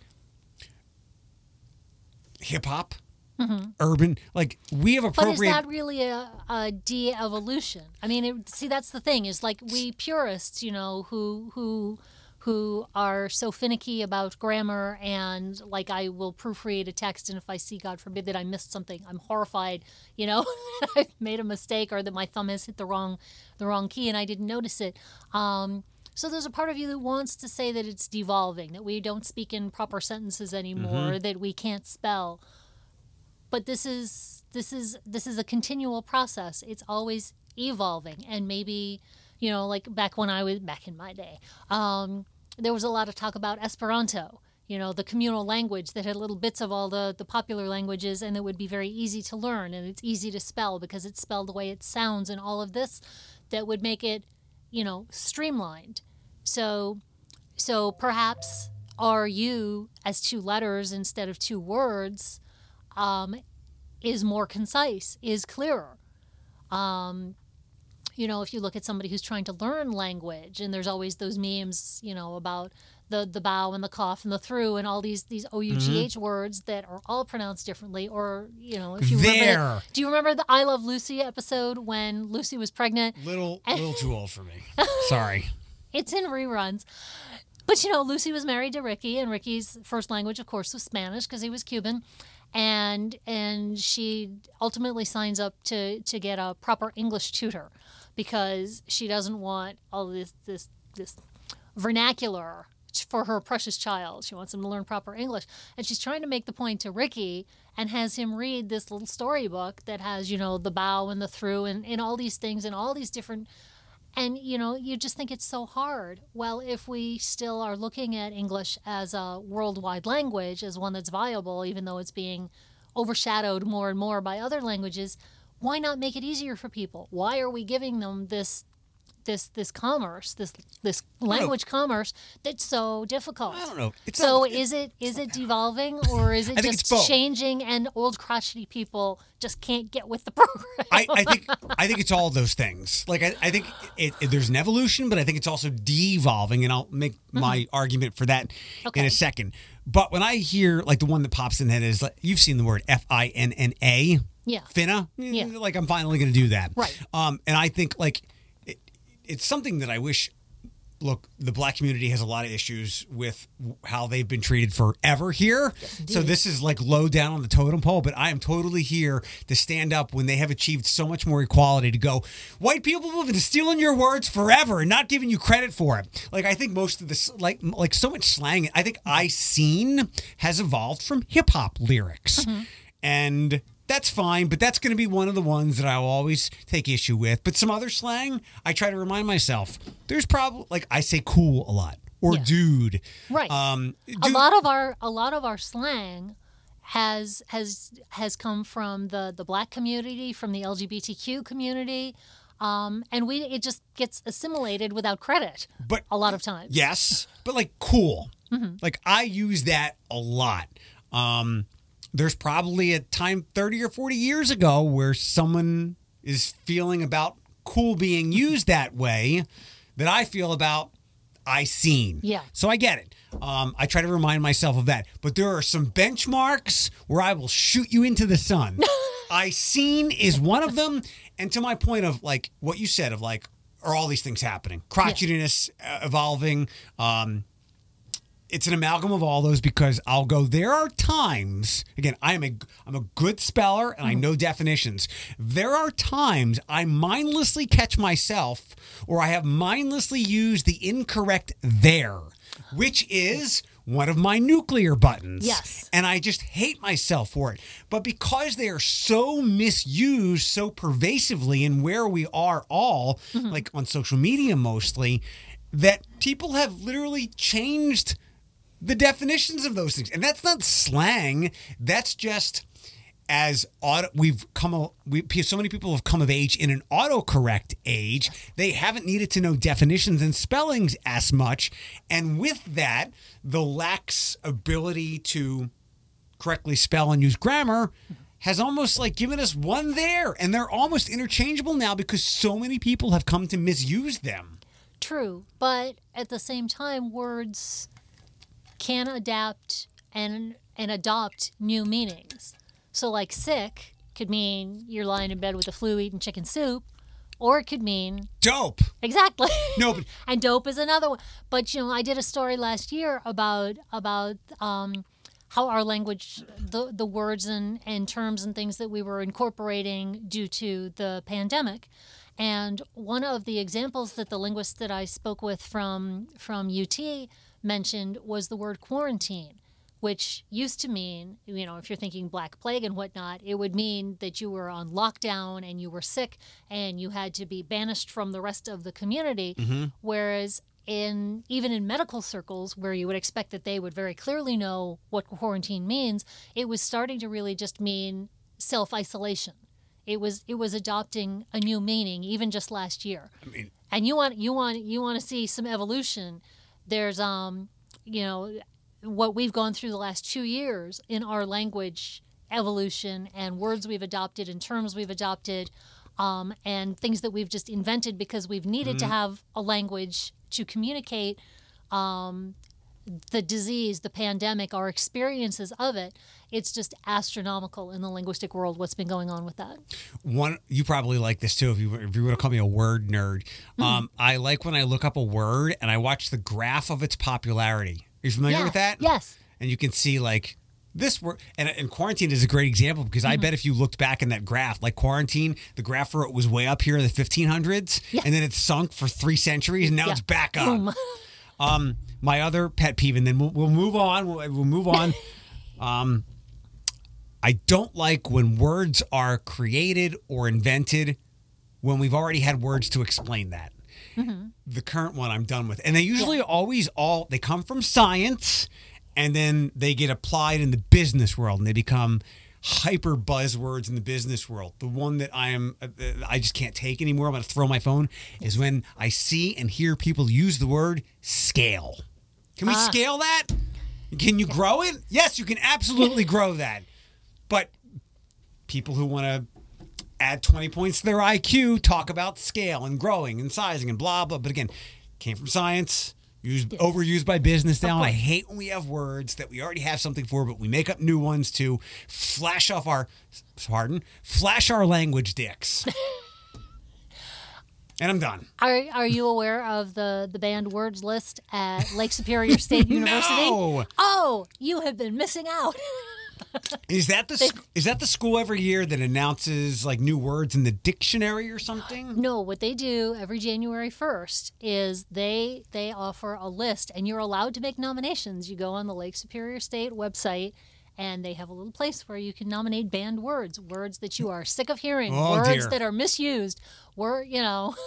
hip hop, urban. Like we have Mm-hmm. But is that really a, a de-evolution? I mean, it, see, that's the thing. Is like we purists, you know, who who who are so finicky about grammar and like I will proofread a text, and if I see, God forbid, that I missed something, I'm horrified. You know, I've made a mistake or that my thumb has hit the wrong the wrong key and I didn't notice it. Um, so there's a part of you that wants to say that it's devolving, that we don't speak in proper sentences anymore, that we can't spell but this is this is this is a continual process it's always evolving and maybe you know like back when i was back in my day um, there was a lot of talk about esperanto you know the communal language that had little bits of all the the popular languages and it would be very easy to learn and it's easy to spell because it's spelled the way it sounds and all of this that would make it you know streamlined so so perhaps you as two letters instead of two words um, is more concise, is clearer. Um, you know, if you look at somebody who's trying to learn language, and there's always those memes, you know, about the the bow and the cough and the through and all these these O U G H mm-hmm. words that are all pronounced differently. Or you know, if you remember, There. the- do you remember the I Love Lucy episode when Lucy was pregnant? Little, little too old for me. Sorry. It's in reruns. But you know, Lucy was married to Ricky, and Ricky's first language, of course, was Spanish because he was Cuban, and and she ultimately signs up to to get a proper English tutor because she doesn't want all this this this vernacular for her precious child. She wants him to learn proper English, and she's trying to make the point to Ricky and has him read this little storybook that has you know the bow and the through and, and all these things and all these different and you know you just think it's so hard well if we still are looking at english as a worldwide language as one that's viable even though it's being overshadowed more and more by other languages why not make it easier for people why are we giving them this this this commerce this this language commerce that's so difficult I don't know. It's so not- is it is it devolving or is it just changing and old crotchety people just can't get with the program I, I think I think it's all those things. Like I, I think it, it- there's an evolution, but I think it's also devolving, and I'll make my argument for that in Mm-hmm. A second. But when I hear like the one that pops in the head is like you've seen the word F I N N A, Yeah. finna, Yeah. like I'm finally going to do that, Right. Um, and I think like it, it's something that I wish. Look, the black community has a lot of issues with how they've been treated forever here. so this is like low down on the totem pole, but I am totally here to stand up when they have achieved so much more equality to go, white people have been stealing your words forever and not giving you credit for it. Like I think most of this like like so much slang, I think I seen has evolved from hip hop lyrics. And that's fine, but that's going to be one of the ones that I'll always take issue with. But some other slang, I try to remind myself. There's probably like I say cool a lot or Yeah. dude. Right. Um, a lot of our a lot of our slang has has has come from the the black community, from the LGBTQ community, um, and we it just gets assimilated without credit. But- a lot of times, Yes, but like cool. Mm-hmm. Like I use that a lot. Um, there's probably a time 30 or 40 years ago where someone is feeling about cool being used that way that I feel about I seen. Yeah. So I get it. Um, I try to remind myself of that. But there are some benchmarks where I will shoot you into the sun. I seen is one of them. And to my point of like what you said of like, are all these things happening? Crotchetiness uh, evolving. Um, it's an amalgam of all those because I'll go. There are times. Again, I am a I'm a good speller and I mm-hmm. know definitions. There are times I mindlessly catch myself, or I have mindlessly used the incorrect there, which is one of my nuclear buttons. Yes. and I just hate myself for it. But because they are so misused so pervasively in where we are all, mm-hmm. like on social media mostly, that people have literally changed the definitions of those things. And that's not slang. That's just as auto, we've come we so many people have come of age in an autocorrect age they haven't needed to know definitions and spellings as much and with that the lax ability to correctly spell and use grammar has almost like given us one there and they're almost interchangeable now because so many people have come to misuse them true. But at the same time, words can adapt and and adopt new meanings. So, like sick could mean you're lying in bed with the flu, eating chicken soup, or it could mean dope exactly. no but and dope is another one. But you know, I did a story last year about about um, how our language, the the words and and terms and things that we were incorporating due to the pandemic. And one of the examples that the linguist that I spoke with from from UT mentioned was the word quarantine, which used to mean, you know, if you're thinking Black Plague and whatnot, it would mean that you were on lockdown and you were sick and you had to be banished from the rest of the community. Mm-hmm. Whereas in even in medical circles where you would expect that they would very clearly know what quarantine means, it was starting to really just mean self isolation. It was it was adopting a new meaning even just last year. i mean And you want you want you want to see some evolution. There's um you know what we've gone through the last 2 years in our language evolution and words we've adopted and terms we've adopted um, and things that we've just invented because we've needed to have a language to communicate um, the disease, the pandemic, our experiences of it, it's just astronomical in the linguistic world what's been going on with that. One, you probably like this too. If you if you were to call me a word nerd, Hmm. um, I like when I look up a word and I watch the graph of its popularity. Are you familiar Yeah. with that? Yes. And you can see like this word, and, and quarantine is a great example because Mm-hmm. I bet if you looked back in that graph, like quarantine, the graph for it was way up here in the 1500s, Yeah. and then it sunk for three centuries, and now Yeah. it's back up. Boom. Um, my other pet peeve, and then we'll, we'll move on. We'll, we'll move on. um, I don't like when words are created or invented when we've already had words to explain that. The current one I'm done with, and they usually always all they come from science, and then they get applied in the business world, and they become hyper buzzwords in the business world. The one that I am, uh, I just can't take anymore. I'm going to throw my phone. Is when I see and hear people use the word scale. Can we Ah. scale that? Can you grow it? Yes, you can absolutely grow that. But people who want to add 20 points to their IQ talk about scale and growing and sizing and blah, blah. But again, came from science, used, overused by business now. I hate when we have words that we already have something for, but we make up new ones to flash off our, pardon, flash our language dicks. and I'm done. Are, are you aware of the, the banned words list at Lake Superior State University? No. Oh, you have been missing out. Is that the is that the school every year that announces like new words in the dictionary or something? No, what they do every January 1st is they they offer a list and you're allowed to make nominations. You go on the Lake Superior State website and they have a little place where you can nominate banned words, words that you are sick of hearing, Oh, words dear. that are misused, word, you know.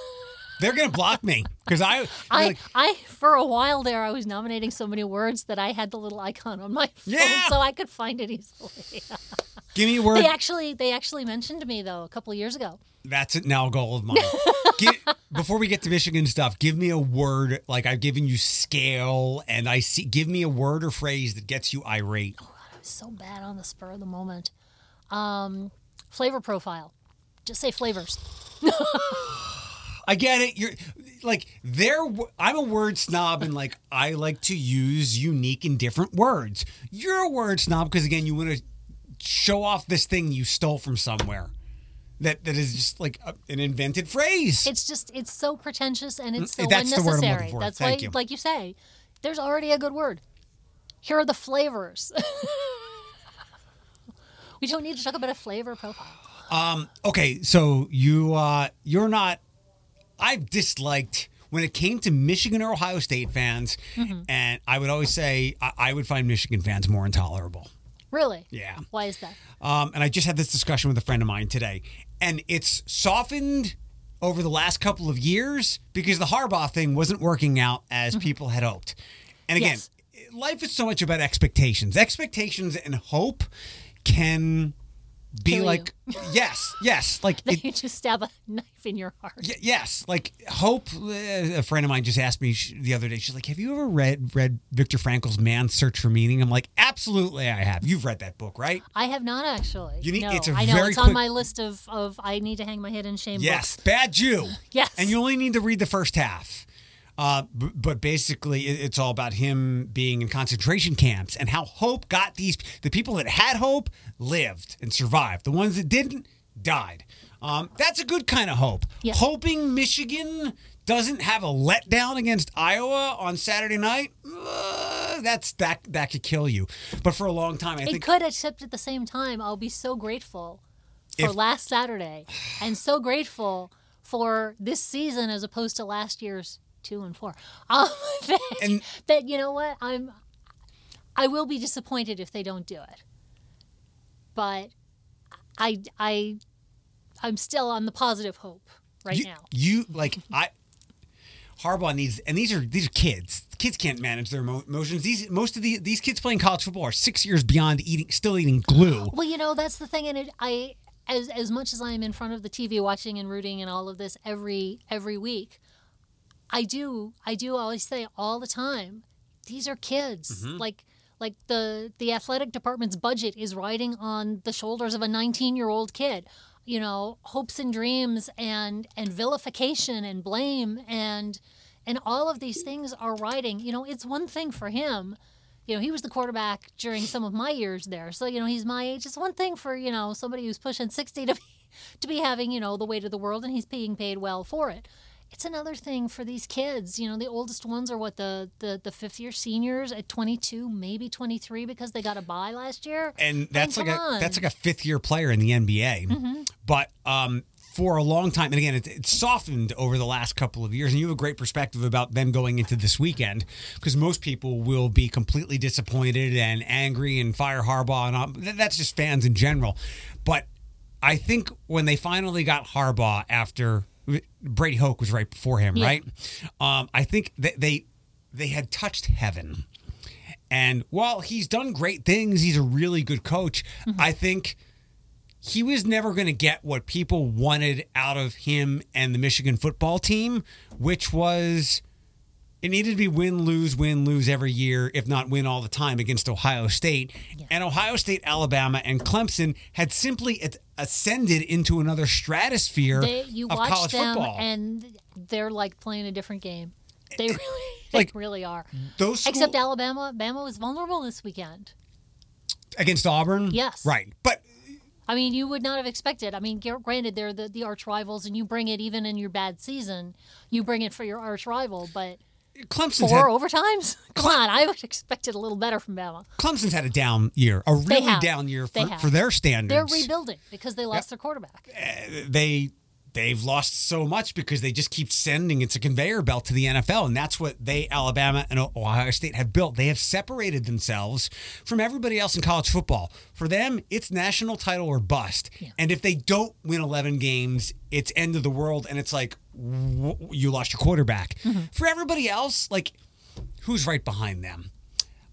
They're gonna block me because I, I like, I for a while there I was nominating so many words that I had the little icon on my phone Yeah. so I could find it easily. give me a word. they actually they actually mentioned me though a couple of years ago. That's it now a goal of mine. Gi- before we get to Michigan stuff, give me a word like I've given you scale, and I see. Give me a word or phrase that gets you irate. Oh, God, I was so bad on the spur of the moment. Um, flavor profile. Just say flavors. I get it. You're like there. I'm a word snob, and like I like to use unique and different words. You're a word snob because again, you want to show off this thing you stole from somewhere. That that is just like a, an invented phrase. It's just it's so pretentious and it's so Mm, That's the word I'm unnecessary. for. That's Thank why, you. like you say, there's already a good word. Here are the flavors. we don't need to talk about a flavor profile. okay, so you uh you're not I've disliked when it came to Michigan or Ohio State fans, Mm-hmm. and I would always say I, I would find Michigan fans more intolerable. Really? Yeah. Why is that? Um, and I just had this discussion with a friend of mine today, and it's softened over the last couple of years because the Harbaugh thing wasn't working out as people had hoped. And again, Yes. life is so much about expectations. Expectations and hope can be Kill you. like yes, yes, like it, you just stab a knife in your heart. Y- yes, like Hope. uh, A friend of mine just asked me sh- the other day. She's like, "Have you ever read read Viktor Frankl's Man's Search for Meaning?" I'm like, "Absolutely, I have." You've read that book, right? I have not actually. You need- no, it's a I know very it's on my list of, of I need to hang my head in shame Yes, books. Bad Jew. Yes. and you only need to read the first half. Uh, b- but basically, it, it's all about him being in concentration camps and how hope got these. The people that had hope lived and survived. The ones that didn't died. Um, that's a good kind of hope. Yeah. Hoping Michigan doesn't have a letdown against Iowa on Saturday night. uh, that's that that could kill you. But for a long time, I It think could, except at the same time, I'll be so grateful for If- last Saturday and so grateful for this season as opposed to last year's two and four. Um, that, And- that, you know what? I'm I will be disappointed if they don't do it. But I I I'm still on the positive hope right you, now. you like I Harbaugh needs, and these are these are kids. Kids can't manage their emotions. These most of the these kids playing college football are six years beyond eating, still eating glue. Well, you know, that's the thing, and it, I, as as much as I am in front of the TV watching and rooting and all of this every every week, I do I do always say all the time, these are kids. Mm-hmm. Like like the the athletic department's budget is riding on the shoulders of a 19 year old kid. You know, hopes and dreams and and vilification and blame and And all of these things are riding. You know, it's one thing for him. You know, he was the quarterback during some of my years there. So, you know, he's my age. It's one thing for, you know, somebody who's pushing 60 to be, to be having, you know, the weight of the world and he's being paid well for it. It's another thing for these kids. You know, the oldest ones are what the the, the fifth year seniors at 22, maybe 23 because they got a buy last year. and that's like a on. that's like a fifth year player in the NBA. Mm-hmm. But um, for a long time, and again, it, it's softened over the last couple of years. And you have a great perspective about them going into this weekend because most people will be completely disappointed and angry and fire Harbaugh, and all, that's just fans in general. But I think when they finally got Harbaugh after Brady Hoke was right before him, Yeah. right? Um, I think that they they had touched heaven. And while he's done great things, he's a really good coach. I think he was never going to get what people wanted out of him and the Michigan football team, which was it needed to be win, lose, win, lose every year, if not win all the time against Ohio State. And Ohio State, Alabama, and Clemson had simply ascended into another stratosphere They, you of watch college them football. and they're like playing a different game. They really, Like, really are. Those school- Except Alabama. Alabama was vulnerable this weekend. against Auburn, Yes. right. But I mean, you would not have expected. I mean, granted, they're the, the arch rivals, and you bring it even in your bad season. You bring it for your arch rival, but Clemson's four had, overtimes? Come on, I would expect it a little better from Bama. Clemson's had a down year, a really down year for, for their standards. They're rebuilding because they lost their quarterback. Uh, they they've lost so much because they just keep sending it's a conveyor belt to the NFL and that's what they Alabama and Ohio State have built. They have separated themselves from everybody else in college football. For them, it's national title or bust. And if they don't win 11 games, it's end of the world and it's like w- you lost your quarterback. For everybody else, like who's right behind them?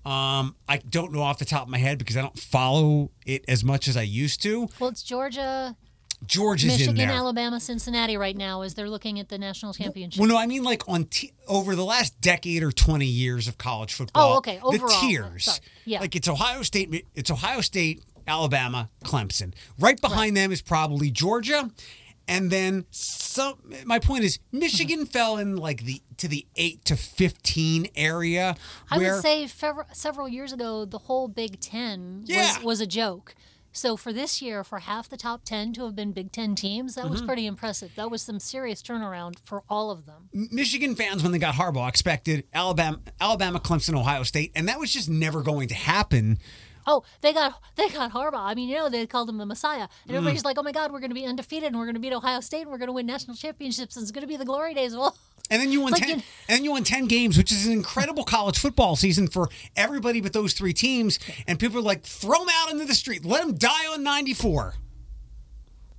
Um, I don't know off the top of my head because I don't follow it as much as I used to. Well, it's Georgia, George is in Michigan, there. Alabama, Cincinnati right now as they're looking at the national championship. Well, no, I mean like on t- over the last decade or twenty years of college football. Oh, okay. Overall, the tiers. Yeah. Like it's Ohio State. It's Ohio State, Alabama, Clemson. Right behind them is probably Georgia, and then some. My point is, Michigan mm-hmm. fell in like the to the eight to fifteen area. I would say fev- several years ago, the whole Big Ten Yeah. was, was a joke. So for this year, for half the top 10 to have been Big Ten teams, that Mm-hmm. was pretty impressive. That was some serious turnaround for all of them. Michigan fans, when they got Harbaugh, expected Alabama, Alabama, Clemson, Ohio State, and that was just never going to happen. Oh, they got they got Harbaugh. I mean, you know, they called him the Messiah. And Mm. everybody's like, oh my God, we're going to be undefeated and we're going to beat Ohio State and we're going to win national championships and it's going to be the glory days. Well, And then you won Like ten. in- and then you won ten games, which is an incredible college football season for everybody but those three teams. And people are like, throw them out into the street, let them die on ninety four.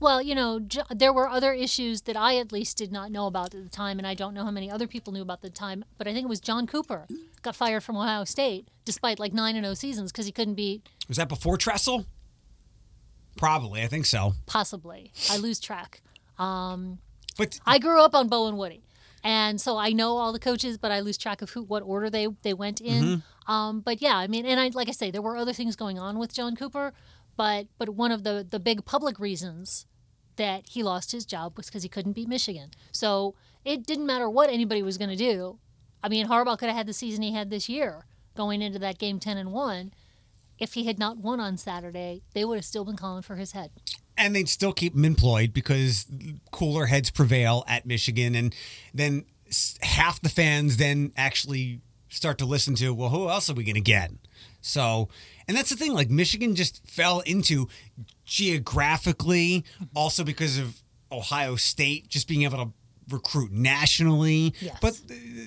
Well, you know, J- there were other issues that I at least did not know about at the time, and I don't know how many other people knew about the time. But I think it was John Cooper got fired from Ohio State despite like nine and zero seasons because he couldn't beat Was that before Tressel? Probably, I think so. possibly. I lose track. Um, but I grew up on Bo and Woody, and so I know all the coaches, but I lose track of who what order they they went in. Um, but yeah, I mean, and I like I say, there were other things going on with John Cooper, but but one of the the big public reasons that he lost his job was because he couldn't beat Michigan. So it didn't matter what anybody was going to do. I mean, Harbaugh could have had the season he had this year going into that game ten and one. If he had not won on Saturday, they would have still been calling for his head. and they'd still keep him employed because cooler heads prevail at Michigan, and then half the fans then actually start to listen to, well, who else are we going to get? So, and that's the thing. Like Michigan just fell into geographically, also because of Ohio State just being able to recruit nationally, Yes. but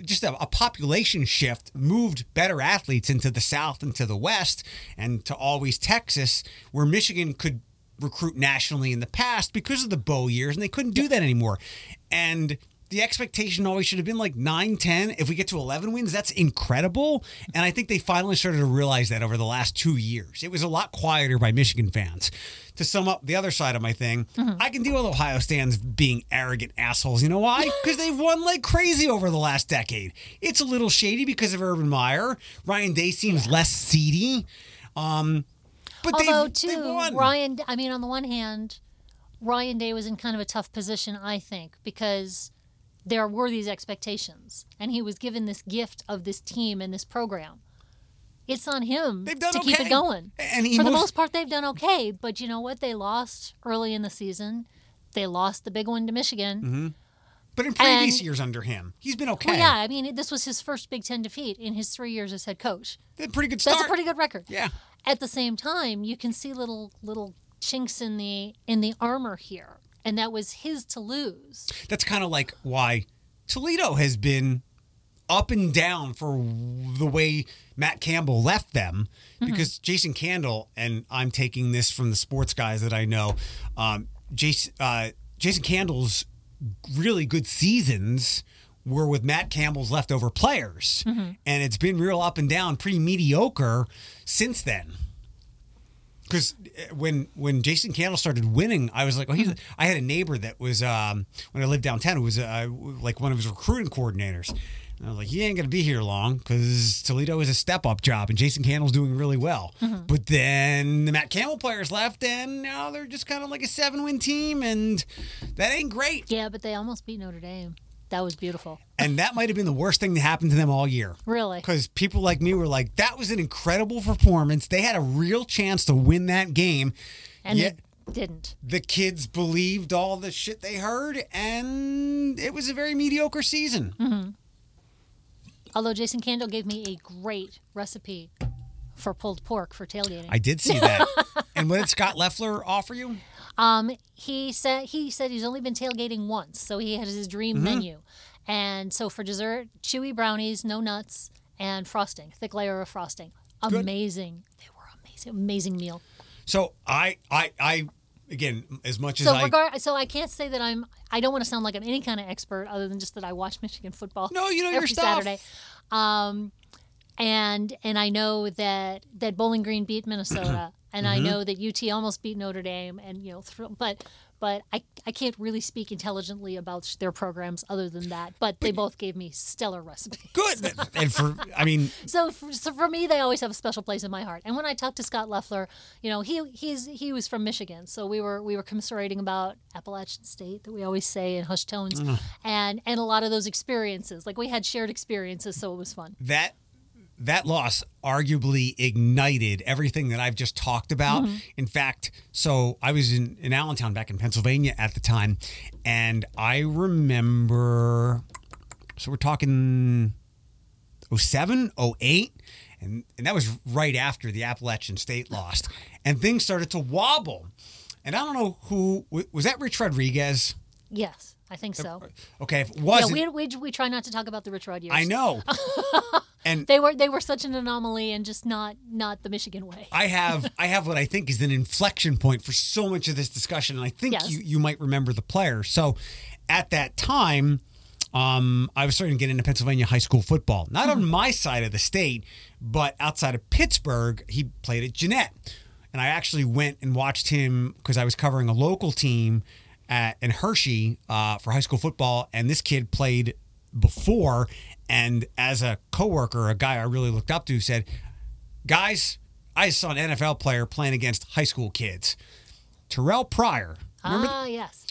just a, a population shift moved better athletes into the South and to the West and to always Texas, where Michigan could recruit nationally in the past because of the Bo years, and they couldn't do that anymore. And the expectation always should have been like 9, 10. If we get to 11 wins, that's incredible. And I think they finally started to realize that over the last two years. It was a lot quieter by Michigan fans. To sum up the other side of my thing, I can deal with Ohio stands being arrogant assholes. You know why? Because they've won like crazy over the last decade. It's a little shady because of Urban Meyer. Ryan Day seems less seedy. Um, but Although, they've, they too, won. Ryan, I mean, on the one hand, Ryan Day was in kind of a tough position, I think, because there were these expectations, and he was given this gift of this team and this program. It's on him to keep it going. And he For the most- most part, they've done okay. But you know what? They lost early in the season. They lost the big one to Michigan. Mm-hmm. But in previous And- years under him, he's been okay. Well, yeah, I mean, this was his first Big Ten defeat in his three years as head coach. They a pretty good start. That's a pretty good record. Yeah. At the same time, you can see little little chinks in the in the armor here, and that was his to lose. That's kind of like why Toledo has been up and down for the way Matt Campbell left them because Jason Candle and I'm taking this from the sports guys that I know. Um, Jason uh, Jason Candle's really good seasons were with Matt Campbell's leftover players, and it's been real up and down, pretty mediocre since then. Because when when Jason Candle started winning, I was like, oh, he's. I had a neighbor that was um, when I lived downtown, who was uh, like one of his recruiting coordinators. And I was like, he ain't gonna be here long because Toledo is a step up job, and Jason Candle's doing really well. But then the Matt Campbell players left, and now they're just kind of like a seven win team, and that ain't great. Yeah, but they almost beat Notre Dame. That was beautiful. And that might have been the worst thing that happened to them all year. Really. Because people like me were like, that was an incredible performance. They had a real chance to win that game. And yet they didn't. the kids believed all the shit they heard, and it was a very mediocre season. Mm-hmm. Although Jason Candle gave me a great recipe for pulled pork for tailgating. I did see that. and what did Scot Loeffler offer you? Um, he said he said he's only been tailgating once, so he had his dream Mm-hmm. menu. And so for dessert, chewy brownies, no nuts, and frosting, thick layer of frosting. Amazing. They were amazing, amazing meal. So I, I, I, again, as much as So I. regard, so I can't say that I'm. I don't want to sound like I'm any kind of expert, other than just that I watch Michigan football. No, you know your every stuff. Saturday. Um, and and I know that that Bowling Green beat Minnesota, and Mm-hmm. I know that UT almost beat Notre Dame, and you know, thr- but but I I can't really speak intelligently about their programs other than that. But they both gave me stellar recipes. Good. and for, I mean, So for, so for me, they always have a special place in my heart. And when I talked to Scot Loeffler, you know, he he's he was from Michigan, so we were we were commiserating about Appalachian State that we always say in hushed tones, and and a lot of those experiences. Like we had shared experiences, so it was fun. that that loss arguably ignited everything that I've just talked about. Mm-hmm. In fact, so I was in, in Allentown back in Pennsylvania at the time, and I remember so we're talking 07, 08, and, and that was right after the Appalachian State lost. And things started to wobble. And I don't know who was that Rich Rodriguez? Yes, I think so. Okay, if it wasn't, we, we, we try not to talk about the Rich Rod years. I know. and They were they were such an anomaly and just not not the Michigan way. I have I have what I think is an inflection point for so much of this discussion, and I think Yes. you you might remember the player. So, at that time, um, I was starting to get into Pennsylvania high school football, not on my side of the state, but outside of Pittsburgh. He played at Jeannette, and I actually went and watched him because I was covering a local team at in Hershey uh, for high school football, and this kid played before. And as a coworker, a guy I really looked up to said, guys, I saw an NFL player playing against high school kids. Terrelle Pryor. Remember, ah, yes.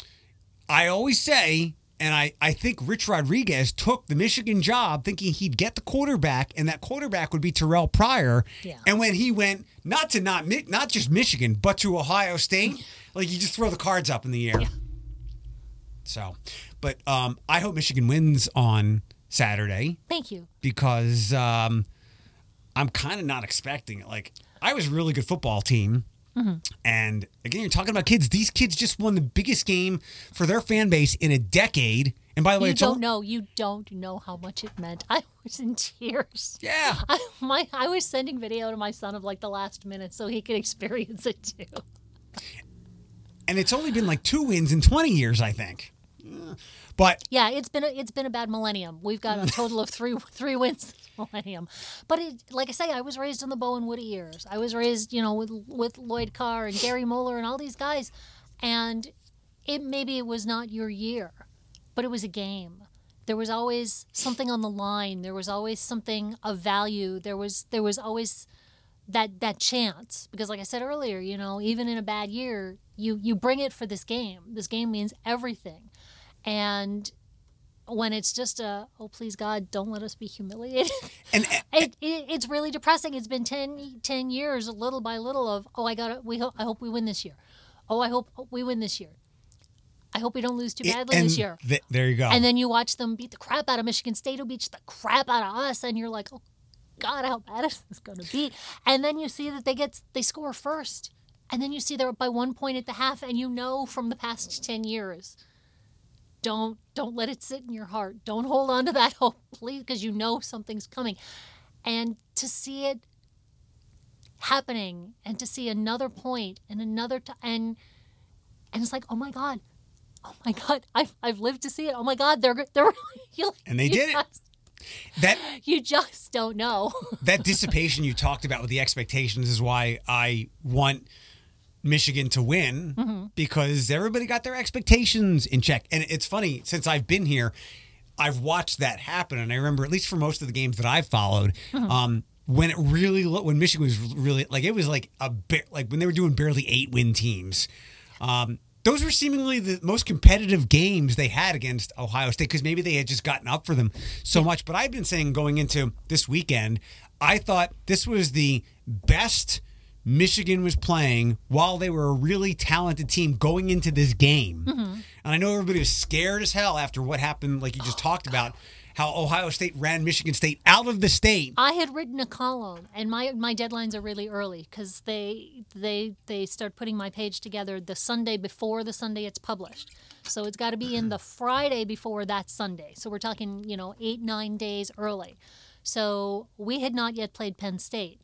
I always say, and I, I think Rich Rodriguez took the Michigan job thinking he'd get the quarterback, and that quarterback would be Terrelle Pryor. Yeah. And when he went not to not not just Michigan, but to Ohio State, like you just throw the cards up in the air. So, but um, I hope Michigan wins on Saturday Thank you. because um, I'm kind of not expecting it. Like I was a really good football team. Mm-hmm. And again, you're talking about kids. These kids just won the biggest game for their fan base in a decade. And by the way, You it's don't all, know. You don't know how much it meant. I was in tears. Yeah. I, my I was sending video to my son of like the last minute so he could experience it too. And it's only been like two wins in 20 years, I think. But Yeah, it's been a, it's been a bad millennium. We've got a total of three three wins this millennium. But it, like I say, I was raised in the Bo and Woody years. I was raised, you know, with with Lloyd Carr and Gary Moeller and all these guys, and it maybe it was not your year, but it was a game. There was always something on the line. There was always something of value. There was there was always that that chance because like I said earlier, you know, even in a bad year, you you bring it for this game. This game means everything. And when it's just a oh please God don't let us be humiliated. And it, it, it's really depressing. It's been 10, 10 years, little by little, of oh I got we hope I hope we win this year. Oh I hope we win this year. I hope we don't lose too badly and this year. th- there you go. And then you watch them beat the crap out of Michigan State, who beats the crap out of us, and you're like, oh God, how bad is this going to be? And then you see that they get they score first, and then you see they're up by one point at the half, and you know from the past ten years, don't don't let it sit in your heart. Don't hold on to that hope, please, because you know something's coming. And to see it happening, and to see another point and another time, and and it's like, oh my God, oh my God, I've, I've lived to see it. Oh my God, they're they're you, And they did it. that You just don't know. that dissipation you talked about with the expectations is why I want Michigan to win Mm-hmm. because everybody got their expectations in check. And it's funny, since I've been here, I've watched that happen. And I remember, at least for most of the games that I've followed, Mm-hmm. um, when it really, lo- when Michigan was really, like, it was like a bit, like when they were doing barely eight win teams. Um, those were seemingly the most competitive games they had against Ohio State because maybe they had just gotten up for them so much. But I've been saying going into this weekend, I thought this was the best Michigan was playing while they were a really talented team going into this game. Mm-hmm. And I know everybody was scared as hell after what happened, like you just oh, talked about, how Ohio State ran Michigan State out of the state. I had written a column, and my my deadlines are really early because they they they start putting my page together the Sunday before the Sunday it's published. So it's got to be in the Friday before that Sunday. So we're talking you know eight nine days early. So we had not yet played Penn State.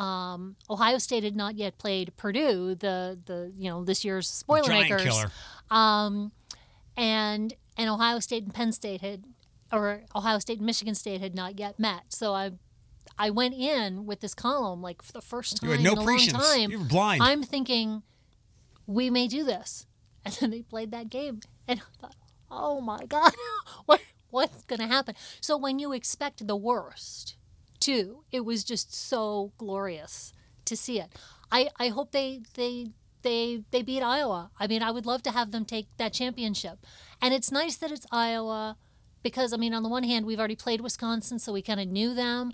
Um, Ohio State had not yet played Purdue, the the you know this year's Giant Spoilermakers killer. and and Ohio State and Penn State had, or Ohio State and Michigan State had not yet met. So I, I went in with this column like for the first time You had no in a long time. You were blind. I'm thinking, we may do this, and then they played that game, and I thought, oh my god, what what's gonna happen? So when you expect the worst, too, it was just so glorious to see it. I I hope they they they they beat Iowa. I mean, I would love to have them take that championship. And it's nice that it's Iowa because I mean, on the one hand, we've already played Wisconsin, so we kind of knew them.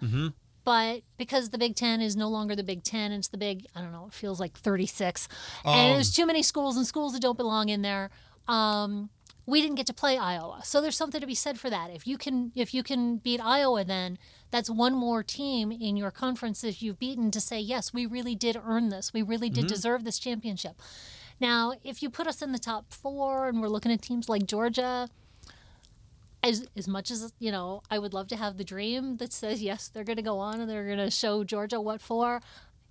But because the Big Ten is no longer the Big Ten, it's the Big I don't know, it feels like 36, and there's too many schools and schools that don't belong in there. Um, we didn't get to play Iowa, so there's something to be said for that. If you can, if you can beat Iowa, then that's one more team in your conference that you've beaten to say yes, we really did earn this. We really did mm-hmm. deserve this championship. Now, if you put us in the top four, and we're looking at teams like Georgia, as as much as you know, I would love to have the dream that says yes, they're going to go on and they're going to show Georgia what for.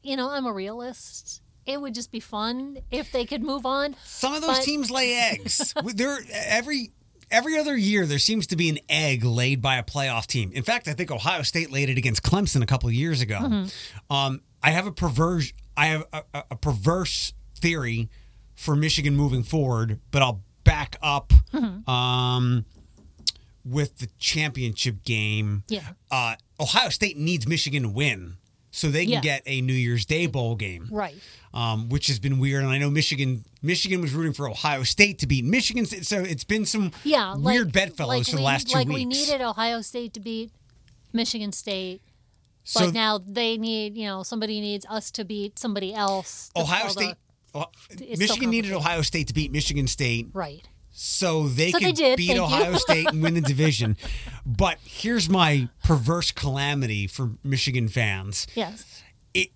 You know, I'm a realist. It would just be fun if they could move on. Some of those But- teams lay eggs. there every every other year there seems to be an egg laid by a playoff team. In fact, I think Ohio State laid it against Clemson a couple of years ago. Mm-hmm. Um, I have a perverse I have a, a, a perverse theory for Michigan moving forward, but I'll back up Mm-hmm. um, with the championship game. Yeah. Uh, Ohio State needs Michigan to win so they can Yeah. get a New Year's Day bowl game Right. um, which has been weird. And I know Michigan Michigan was rooting for Ohio State to beat Michigan, State, so it's been some Yeah. weird like, bedfellows like for the we, last two like weeks. we needed Ohio State to beat Michigan State. But so now they need, you know, somebody needs us to beat somebody else. Ohio the- State. Oh, Michigan so needed. Ohio State to beat Michigan State right. So they So they could did, beat thank. Ohio State and win the division. But here's my perverse calamity for Michigan fans. Yes. it,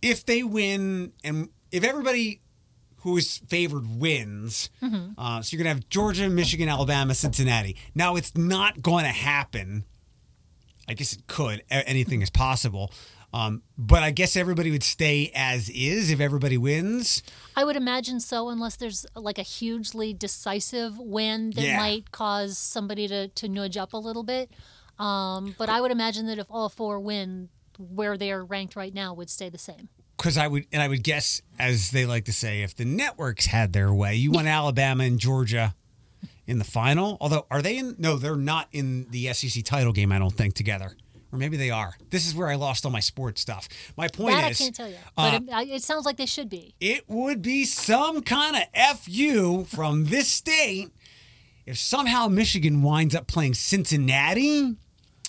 if they win and if everybody who is favored wins, Mm-hmm. uh, so you're gonna have Georgia, Michigan, Alabama, Cincinnati. Now it's not going to happen. I guess it could. Anything is possible. Um, but I guess everybody would stay as is if everybody wins. I would imagine so, unless there's like a hugely decisive win that Yeah. might cause somebody to, to nudge up a little bit. Um, but I would imagine that if all four win, where they are ranked right now would stay the same. Because I would, and I would guess, as they like to say, if the networks had their way, you want Alabama and Georgia in the final. Although, are they in? No, they're not in the SEC title game. I don't think together, or maybe they are. This is where I lost all my sports stuff. My point that is, I can't tell you, uh, but it, it sounds like they should be. it would be some kind of fu from this state if somehow Michigan winds up playing Cincinnati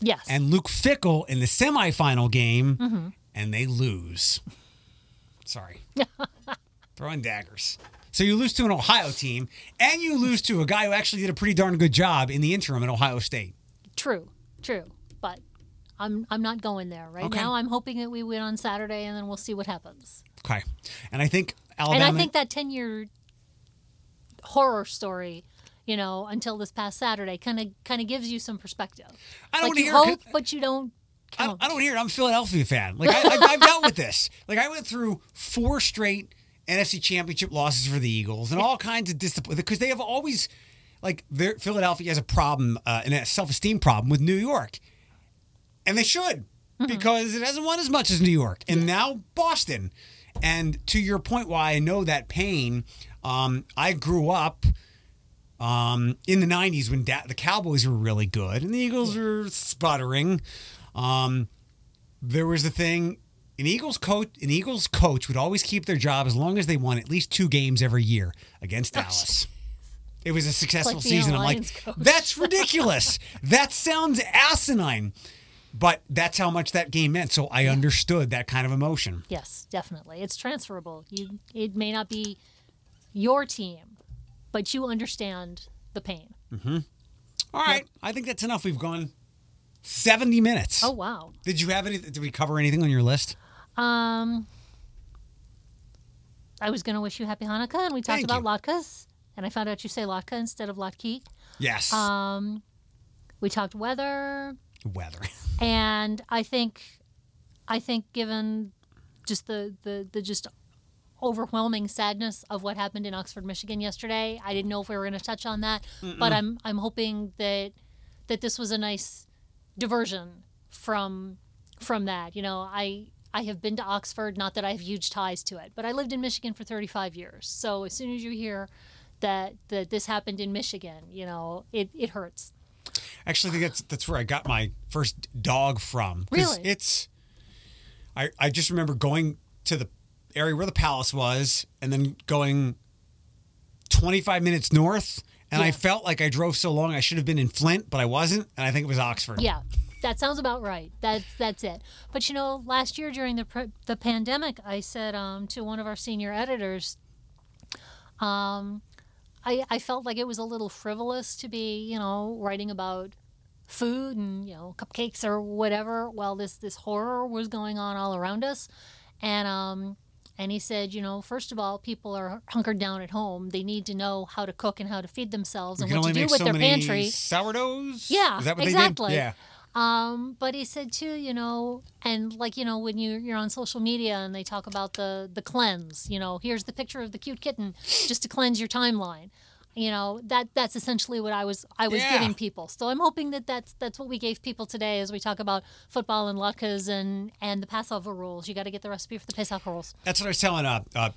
Yes. and Luke Fickell in the semifinal game Mm-hmm. and they lose. Sorry. Throwing daggers. So you lose to an Ohio team and you lose to a guy who actually did a pretty darn good job in the interim at Ohio State. True, true. I'm I'm not going there right Okay. now. I'm hoping that we win on Saturday, and then we'll see what happens. Okay. And I think Alabama. And I think that ten year horror story, you know, until this past Saturday, kind of kind of gives you some perspective. I don't like you hear hope, but you don't I, count. I don't hear it. I'm a Philadelphia fan. Like I, I've, I've dealt with this. Like I went through four straight NFC Championship losses for the Eagles and all kinds of discipline because they have always, like, Philadelphia has a problem uh, and a self esteem problem with New York, and they should because it hasn't won as much as New York and now Boston. And to your point, why I know that pain. Um, I grew up um, in the 90s when da- the Cowboys were really good and the Eagles were sputtering. Um, there was the thing an Eagles coach an Eagles coach would always keep their job as long as they won at least two games every year against Dallas. It was a successful like season. I'm like, coach. that's ridiculous. that sounds asinine. But that's how much that game meant. So I understood that kind of emotion. Yes, definitely. It's transferable. You it may not be your team, but you understand the pain. All right. I think that's enough. We've gone 70 minutes. Oh wow. Did you have any? Did we cover anything on your list? Um I was going to wish you happy Hanukkah and we talked Thank about you. latkes and I found out you say latke instead of latke. Yes. Um we talked weather Weather. and I think I think given just the the the just overwhelming sadness of what happened in Oxford, Michigan yesterday, I didn't know if we were going to touch on that, but I'm I'm hoping that that this was a nice diversion from from that. You know, I I have been to Oxford, not that I have huge ties to it, but I lived in Michigan for 35 years. So as soon as you hear that that this happened in Michigan, you know, it, it hurts. Actually, I think that's that's where I got my first dog from. Really? It's. I I just remember going to the area where the palace was, and then going. Twenty five minutes north, and I felt like I drove so long I should have been in Flint, but I wasn't, and I think it was Oxford. Yeah, that sounds about right. That's that's it. But you know, last year during the the pandemic, I said um, to one of our senior editors, um, I I felt like it was a little frivolous to be you know writing about food and you know cupcakes or whatever while this this horror was going on all around us, and um. And he said, you know, first of all, people are hunkered down at home. They need to know how to cook and how to feed themselves and what to do with so their pantry. sourdoughs. Yeah, Is that what exactly. Yeah. Um, but he said too, you know, and like you know, when you you're on social media and they talk about the the cleanse, you know, here's the picture of the cute kitten, just to cleanse your timeline. You know that that's essentially what I was I was Yeah. giving people. So I'm hoping that that's that's what we gave people today as we talk about football and latkes and and the Passover rules. You got to get the recipe for the Passover rules. That's what I was telling uh, uh,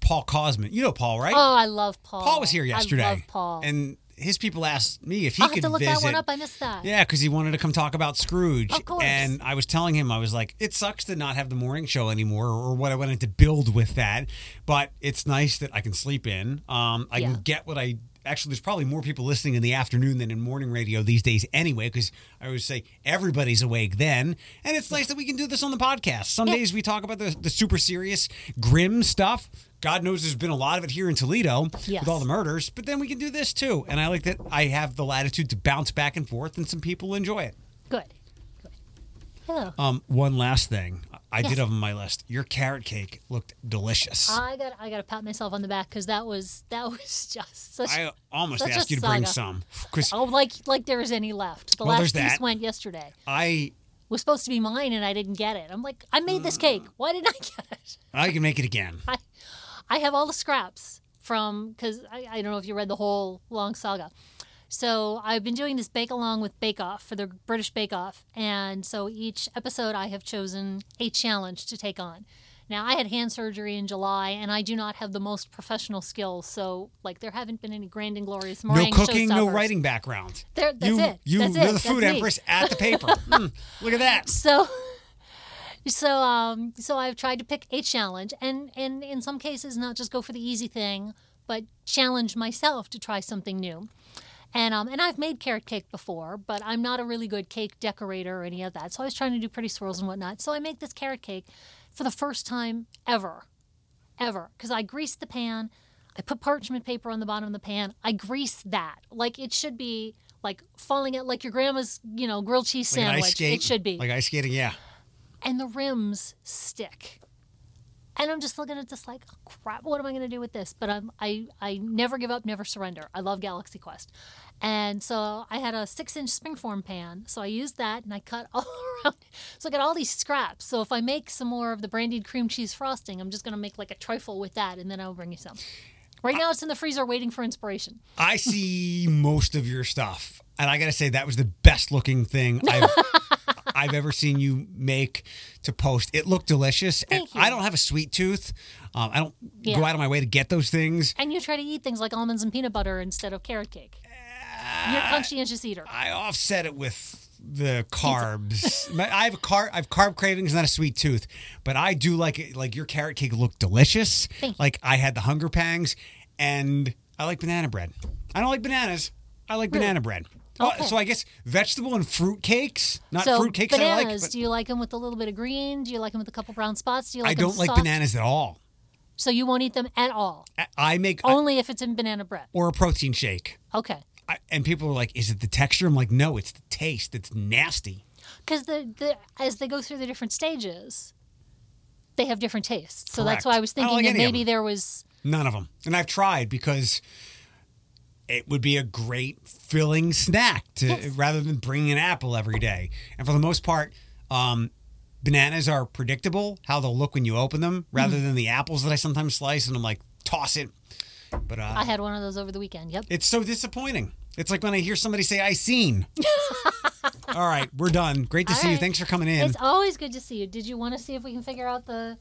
Paul Cosman. You know Paul, right? Oh, I love Paul. Paul was here yesterday. I love Paul. And his people asked me if he I'll have to look visit. that one up. I missed that. Yeah, because he wanted to come talk about Scrooge. Of course. And I was telling him, I was like, it sucks to not have the morning show anymore or what I wanted to build with that. But it's nice that I can sleep in. Um, I Yeah. can get what I. Actually, there's probably more people listening in the afternoon than in morning radio these days anyway, because I always say everybody's awake then. And it's nice that we can do this on the podcast. Some Yeah. days we talk about the, the super serious, grim stuff. God knows there's been a lot of it here in Toledo Yes. with all the murders, but then we can do this too. And I like that I have the latitude to bounce back and forth, and some people enjoy it. Good. Good. Hello. Um, one last thing I did have on my list. Your carrot cake looked delicious. I got I got to pat myself on the back because that was that was just such. I almost such asked you to bring some oh, like like there was any left. The Well, last piece that. went yesterday. I Was supposed to be mine and I didn't get it. I'm like, I made this cake. Why didn't I get it? I can make it again. I, I have all the scraps from because I, I don't know if you read the whole long saga. So I've been doing this bake along with Bake Off for the British Bake Off, and so each episode I have chosen a challenge to take on. Now I had hand surgery in July, and I do not have the most professional skills. So like there haven't been any grand and glorious No cooking, no writing background. There- that's you, it. You, That's you're it. the food That's me. empress at the paper. Hmm, look at that. so so um so I've tried to pick a challenge and and in some cases not just go for the easy thing but challenge myself to try something new And um, and I've made carrot cake before, but I'm not a really good cake decorator or any of that. So I was trying to do pretty swirls and whatnot. So I make this carrot cake for the first time ever, ever, because I greased the pan. I put parchment paper on the bottom of the pan. I grease that like it should be like falling out like your grandma's, you know, grilled cheese Like sandwich. skate. It should be. Like ice skating, yeah. And the rims stick. And I'm just looking at this like, oh, crap, what am I going to do with this? But I'm, I, I never give up, never surrender. I love Galaxy Quest. And so I had a six inch springform pan. So I used that and I cut all around. So I got all these scraps. So if I make some more of the brandied cream cheese frosting, I'm just going to make like a trifle with that and then I'll bring you some. Right now it's in the freezer waiting for inspiration. I see most of your stuff, and I got to say that was the best looking thing I've I've ever seen you make to post. It looked delicious, Thank and you. I don't have a sweet tooth. Um, I don't go out of my way to get those things. And you try to eat things like almonds and peanut butter instead of carrot cake. You're a conscientious eater. I offset it with the carbs. I have a car. I have carb cravings, not a sweet tooth, but I do like it. Like your carrot cake looked delicious. Like I had the hunger pangs, and I like banana bread. I don't like bananas. I like banana bread. Oh, oh Okay. so I guess vegetable and fruit cakes, not so fruit cakes. I bananas, like, do you like them with a little bit of green? Do you like them with a couple brown spots? Do you but like I don't like soft? bananas at all. So you won't eat them at all, I- I make only if it's in banana bread. or a protein shake. Okay, I, and people are like, "Is it the texture?" I'm like, "No, it's the taste. It's nasty." because the, the as they go through the different stages, they have different tastes. So that's why I was I thinking like that maybe there was. None of them. And I've tried because it would be a great filling snack to Yes. rather than bringing an apple every day. And for the most part, um, bananas are predictable how they'll look when you open them, rather Mm-hmm. than the apples that I sometimes slice and I'm like toss it. But uh, I had one of those over the weekend. Yep. it's so disappointing. It's like when I hear somebody say "I seen." All right, we're done. Great to All see you. Thanks for coming in. It's always good to see you. Did you want to see if we can figure out the